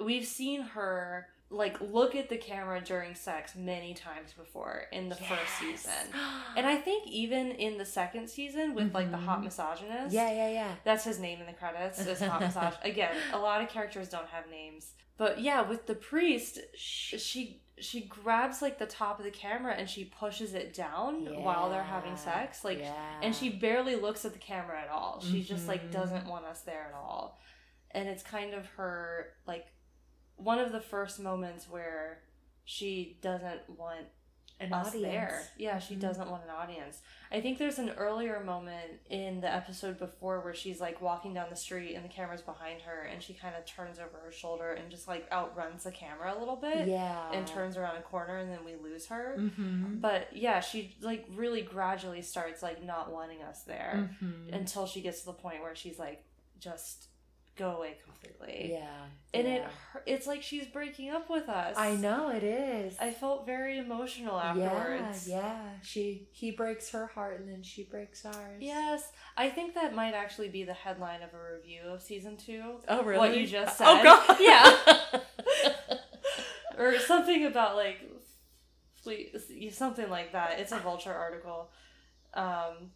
we've seen her like look at the camera during sex many times before in the first season, (gasps) and I think even in the second season with like the hot Mhm. misogynist, yeah, yeah, yeah. that's his name in the credits. Is hot massage (laughs) again? A lot of characters don't have names, but yeah, with the priest, she she grabs like the top of the camera and she pushes it down while they're having sex like yeah. and she barely looks at the camera at all she just like Mhm. doesn't want us there at all and it's kind of her like one of the first moments where she doesn't want An us audience. there. Yeah, she Mhm. doesn't want an audience. I think there's an earlier moment in the episode before where she's like walking down the street and the camera's behind her and she kind of turns over her shoulder and just like outruns the camera a little bit Yeah. and turns around a corner and then we lose her. Mm-hmm. But yeah, she like really gradually starts like not wanting us there Mm-hmm. until she gets to the point where she's like just go away completely. yeah. And yeah. it it's like she's breaking up with us. I know it is. I felt very emotional afterwards. Yeah, yeah. She he breaks her heart and then she breaks ours. Yes, I think that might actually be the headline of a review of season two. Oh really? What you just said. Oh god. (laughs) Yeah. (laughs) or something about like something like that. It's a vulture article. Um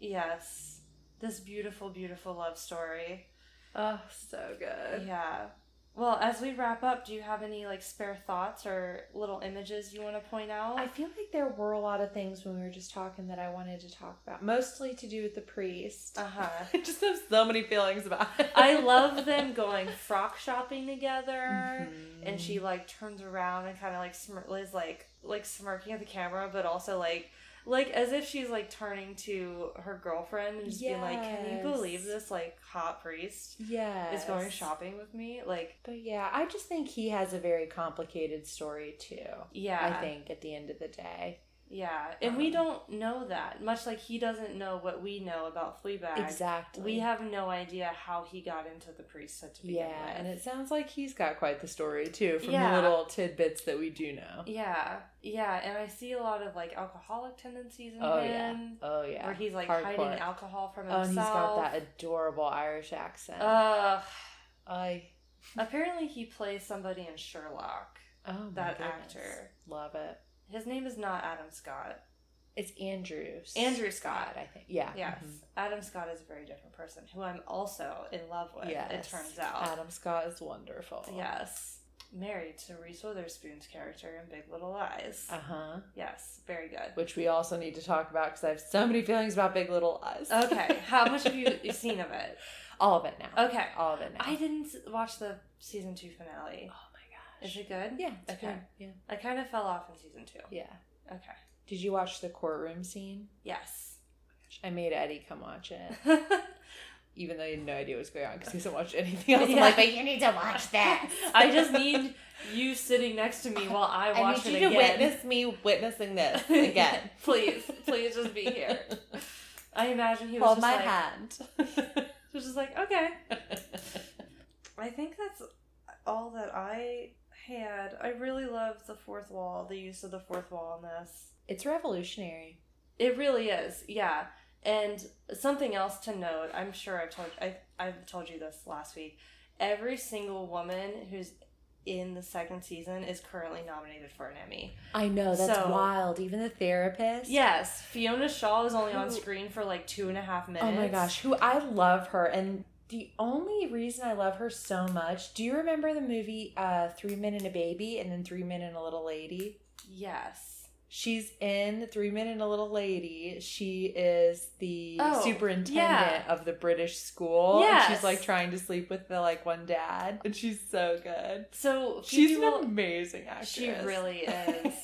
yes. This beautiful, beautiful love story. oh, so good. Yeah. Well, as we wrap up, do you have any like spare thoughts or little images you want to point out? I feel like there were a lot of things when we were just talking that I wanted to talk about, mostly to do with the priest. Uh huh. (laughs) I just have so many feelings about it. I (laughs) love them going frock shopping together, Mhm. and she like turns around and kind of like smir- is like like smirking at the camera, but also like like as if she's like turning to her girlfriend and just being like, "Can you believe this like hot priest yeah, is going shopping with me?" Like, But yeah, I just think he has a very complicated story too. yeah, I think at the end of the day. Yeah, and we Um, don't know that much. Like he doesn't know what we know about Fleabag. Exactly. We have no idea how he got into the priesthood to begin Yeah, with. and it sounds like he's got quite the story too, from Yeah. the little tidbits that we do know. Yeah, yeah, and I see a lot of like alcoholic tendencies in Oh yeah, him, oh yeah. where he's like Hardcore. hiding alcohol from Oh, himself. and he's got that adorable Irish accent. Ugh. I apparently, he plays somebody in Sherlock. oh that goodness. actor. Love it. His name is not Adam Scott. It's Andrew. Andrew Scott. I think. Yeah. Yes, mhm. Adam Scott is a very different person, who I'm also in love with. Yes. It turns out. Adam Scott is wonderful. Yes, married to Reese Witherspoon's character in Big Little Lies. Uh huh. yes, very good. Which we also need to talk about because I have so many feelings about Big Little Lies. Okay, (laughs) how much have you seen of it? All of it now. Okay, All of it now. I didn't watch the season two finale. Oh. Is it good? Yeah. It's Okay. good. Yeah. I kind of fell off in season two. Yeah. Okay. Did you watch the courtroom scene? Yes. I made Eddie come watch it, (laughs) even though he had no idea what was going on because he hasn't watched anything else. I'm like, but you need to watch (laughs) this. I just need you sitting next to me while I I watch need it you again. to witness me witnessing this (laughs) again. please, please just be here. I imagine he was Hold just my like, hand. he was just like, okay. I think that's all that I had. I really loved the fourth wall, the use of the fourth wall in this. it's revolutionary. It really is, yeah. And something else to note, I'm sure I've told I I've told you this last week. Every single woman who's in the second season is currently nominated for an Emmy. I know that's So- wild. Even the therapist. Yes, Fiona Shaw is only on screen for like two and a half minutes. Oh my gosh, who I love her and the only reason I love her so much, do you remember the movie uh Three Men and a Baby and then Three Men and a Little Lady? Yes. She's in Three Men and a Little Lady. She is the Oh, superintendent yeah. of the British school. And she's like trying to sleep with the like one dad. And she's so good. So She's an amazing actress. she really (laughs) is.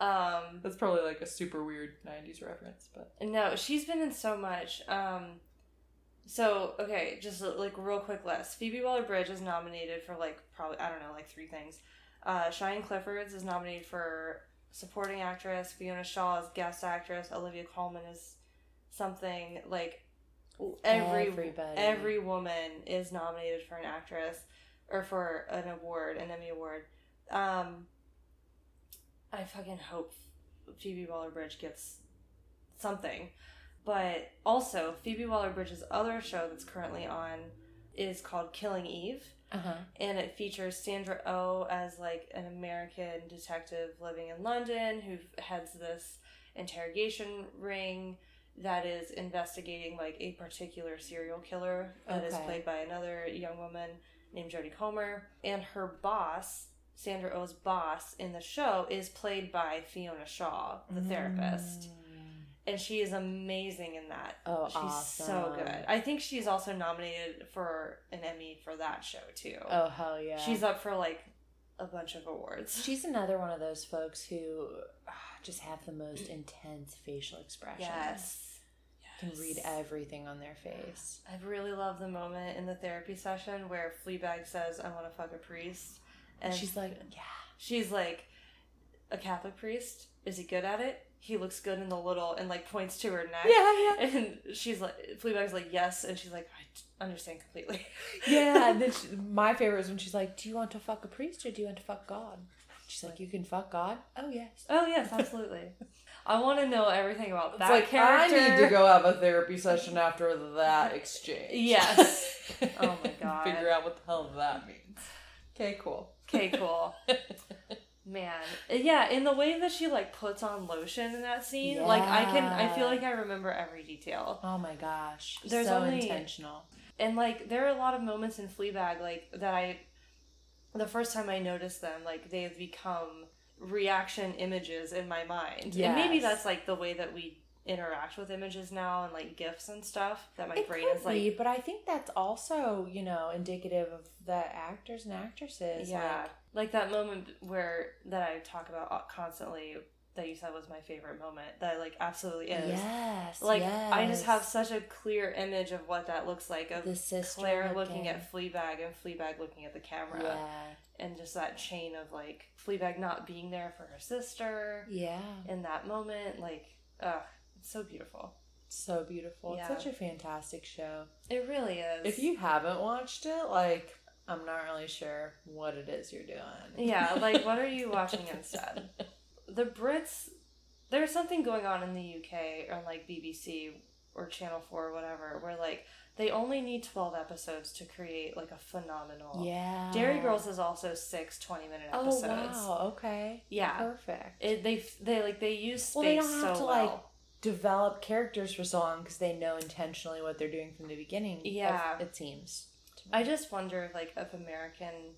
um, That's probably like a super weird 90s reference, but no, she's been in so much. Um, so okay, just like real quick list. Phoebe Waller Bridge is nominated for like probably I don't know like three things. Uh, Sian Cliffords is nominated for supporting actress. Fiona Shaw is guest actress. Olivia Colman is something like every Everybody. every woman is nominated for an actress or for an award, an Emmy award. Um, I fucking hope Phoebe Waller Bridge gets something. But also, Phoebe Waller Bridge's other show that's currently on is called Killing Eve, uh-huh. and it features Sandra Oh as like an American detective living in London who heads this interrogation ring that is investigating like a particular serial killer that is Okay. played by another young woman named Jodie Comer, and her boss. Sandra Oh's boss in the show is played by Fiona Shaw, the therapist Mm. And she is amazing in that. Oh, she's so good. I think she's also nominated for an Emmy for that show too. Oh hell yeah. She's up for like a bunch of awards. She's another one of those folks who ah, just have the most (clears throat) intense facial expressions. Yes. Can read everything on their face. I really love the moment in the therapy session where Fleabag says, I want to fuck a priest. And she's like, yeah. she's like, a Catholic priest? Is he good at it? He looks good in the little, and like points to her neck. Yeah, yeah. And she's like, Fleabag's like, yes. And she's like, I understand completely. (laughs) yeah. And then she, my favorite is when she's like, "Do you want to fuck a priest or do you want to fuck God?" She's like, "You can fuck God." Oh yes. oh, yes, absolutely. I want to know everything about It's that like character. I need to go have a therapy session after that exchange. Yes. (laughs) Oh my God. Figure out what the hell that means. Okay, cool. Okay, cool. (laughs) Man, yeah, in the way that she like puts on lotion in that scene, like I can, I feel like I remember every detail. Oh my gosh. There's so only- intentional. And like there are a lot of moments in Fleabag like that I, the first time I noticed them, like they've become reaction images in my mind. And maybe that's like the way that we interact with images now and like gifs and stuff. That my it brain is like, be, but I think that's also, you know, indicative of the actors and actresses. yeah, like- like that moment where that I talk about constantly. That you said was my favorite moment. That like absolutely is. yes. Like I just have such a clear image of what that looks like of the sister Claire looking at Fleabag and Fleabag looking at the camera, Yeah. and just that chain of like Fleabag not being there for her sister Yeah. in that moment. Like, so beautiful. So beautiful. Yeah. It's such a fantastic show. It really is. If you haven't watched it, like, I'm not really sure what it is you're doing. yeah, like what are you (laughs) watching instead? The Brits, there's something going on in the UK on like BBC or Channel Four or whatever, where like they only need twelve episodes to create like a phenomenal. Yeah. Derry Girls is also six 20 minute episodes. Oh wow. Okay. Yeah. Perfect. It, they they like they use space Well, they don't have so to, well. like, Develop characters for so long because they know intentionally what they're doing from the beginning. Yeah. It seems. I just wonder if like if American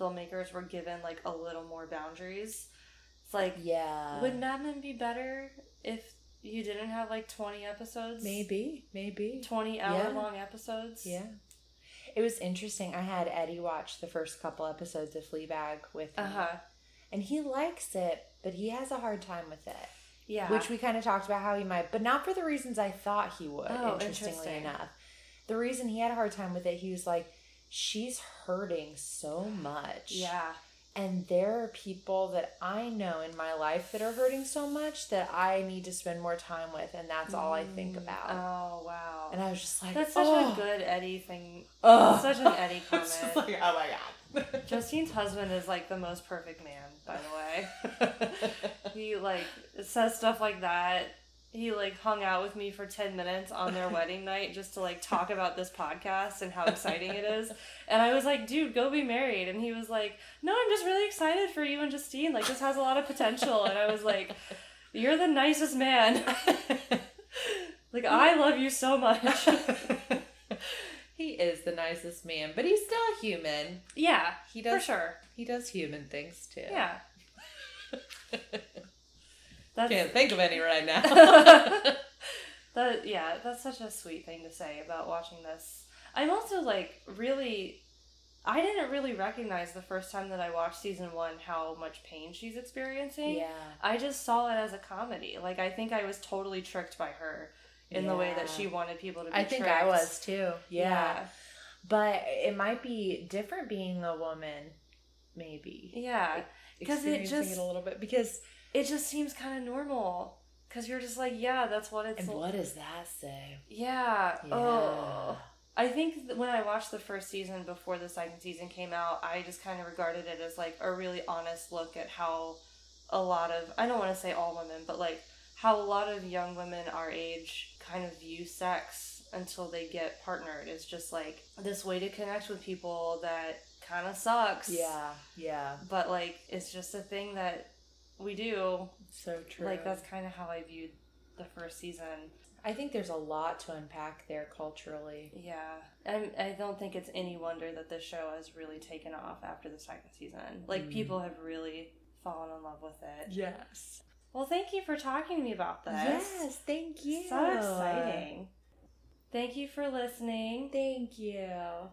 filmmakers were given like a little more boundaries. It's like Yeah. would Mad Men be better if you didn't have like twenty episodes? maybe. Maybe. twenty hour long episodes. Yeah. It was interesting. I had Eddie watch the first couple episodes of Fleabag with me. Uh huh. And he likes it, but he has a hard time with it. Yeah. Which we kind of talked about how he might, but not for the reasons I thought he would, Oh, interestingly interesting. enough. The reason he had a hard time with it, he was like, she's hurting so much. yeah. And there are people that I know in my life that are hurting so much that I need to spend more time with, and that's all I think mm. about. Oh wow. and I was just like, That's such oh, a good Eddie thing. Ugh. Such an Eddie (laughs) comment. like, oh my god. (laughs) Justine's husband is like the most perfect man, by the way. (laughs) he like says stuff like that. He like hung out with me for 10 minutes on their wedding (laughs) night just to like talk about this podcast and how exciting it is. And I was like, dude, go be married. And he was like, no, I'm just really excited for you and Justine. Like, this has a lot of potential. And I was like, you're the nicest man. like, I love you so much. He is the nicest man, but he's still human. yeah, He does. for sure. He does human things too. Yeah. (laughs) That's, Can't think of any right now. (laughs) (laughs) that yeah, that's such a sweet thing to say about watching this. I'm also like really I didn't really recognize the first time that I watched season 1 how much pain she's experiencing. yeah. I just saw it as a comedy. Like I think I was totally tricked by her in the way that she wanted people to be I think tricked. I was too. Yeah. yeah. But it might be different being a woman, maybe. Yeah. 'Cause it Experiencing just- a little bit because It just seems kind of normal cuz you're just like, yeah, that's what it's and what does that say? Yeah. Yeah. Oh. I think that when I watched the first season before the second season came out, I just kind of regarded it as like a really honest look at how a lot of I don't want to say all women, but like how a lot of young women our age kind of view sex until they get partnered is just like this way to connect with people that kind of sucks. Yeah, yeah, But like it's just a thing that we do. so true. Like that's kind of how I viewed the first season. I think there's a lot to unpack there culturally. Yeah, and I don't think it's any wonder that this show has really taken off after the second season. Like Mm. people have really fallen in love with it. Yes. Well, thank you for talking to me about this. Yes, thank you. so exciting. Thank you for listening, Thank you.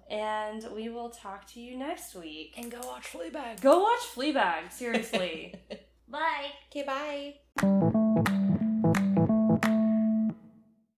and we will talk to you next week. And go watch Fleabag. Go watch Fleabag, seriously. (laughs) Bye. Okay, bye.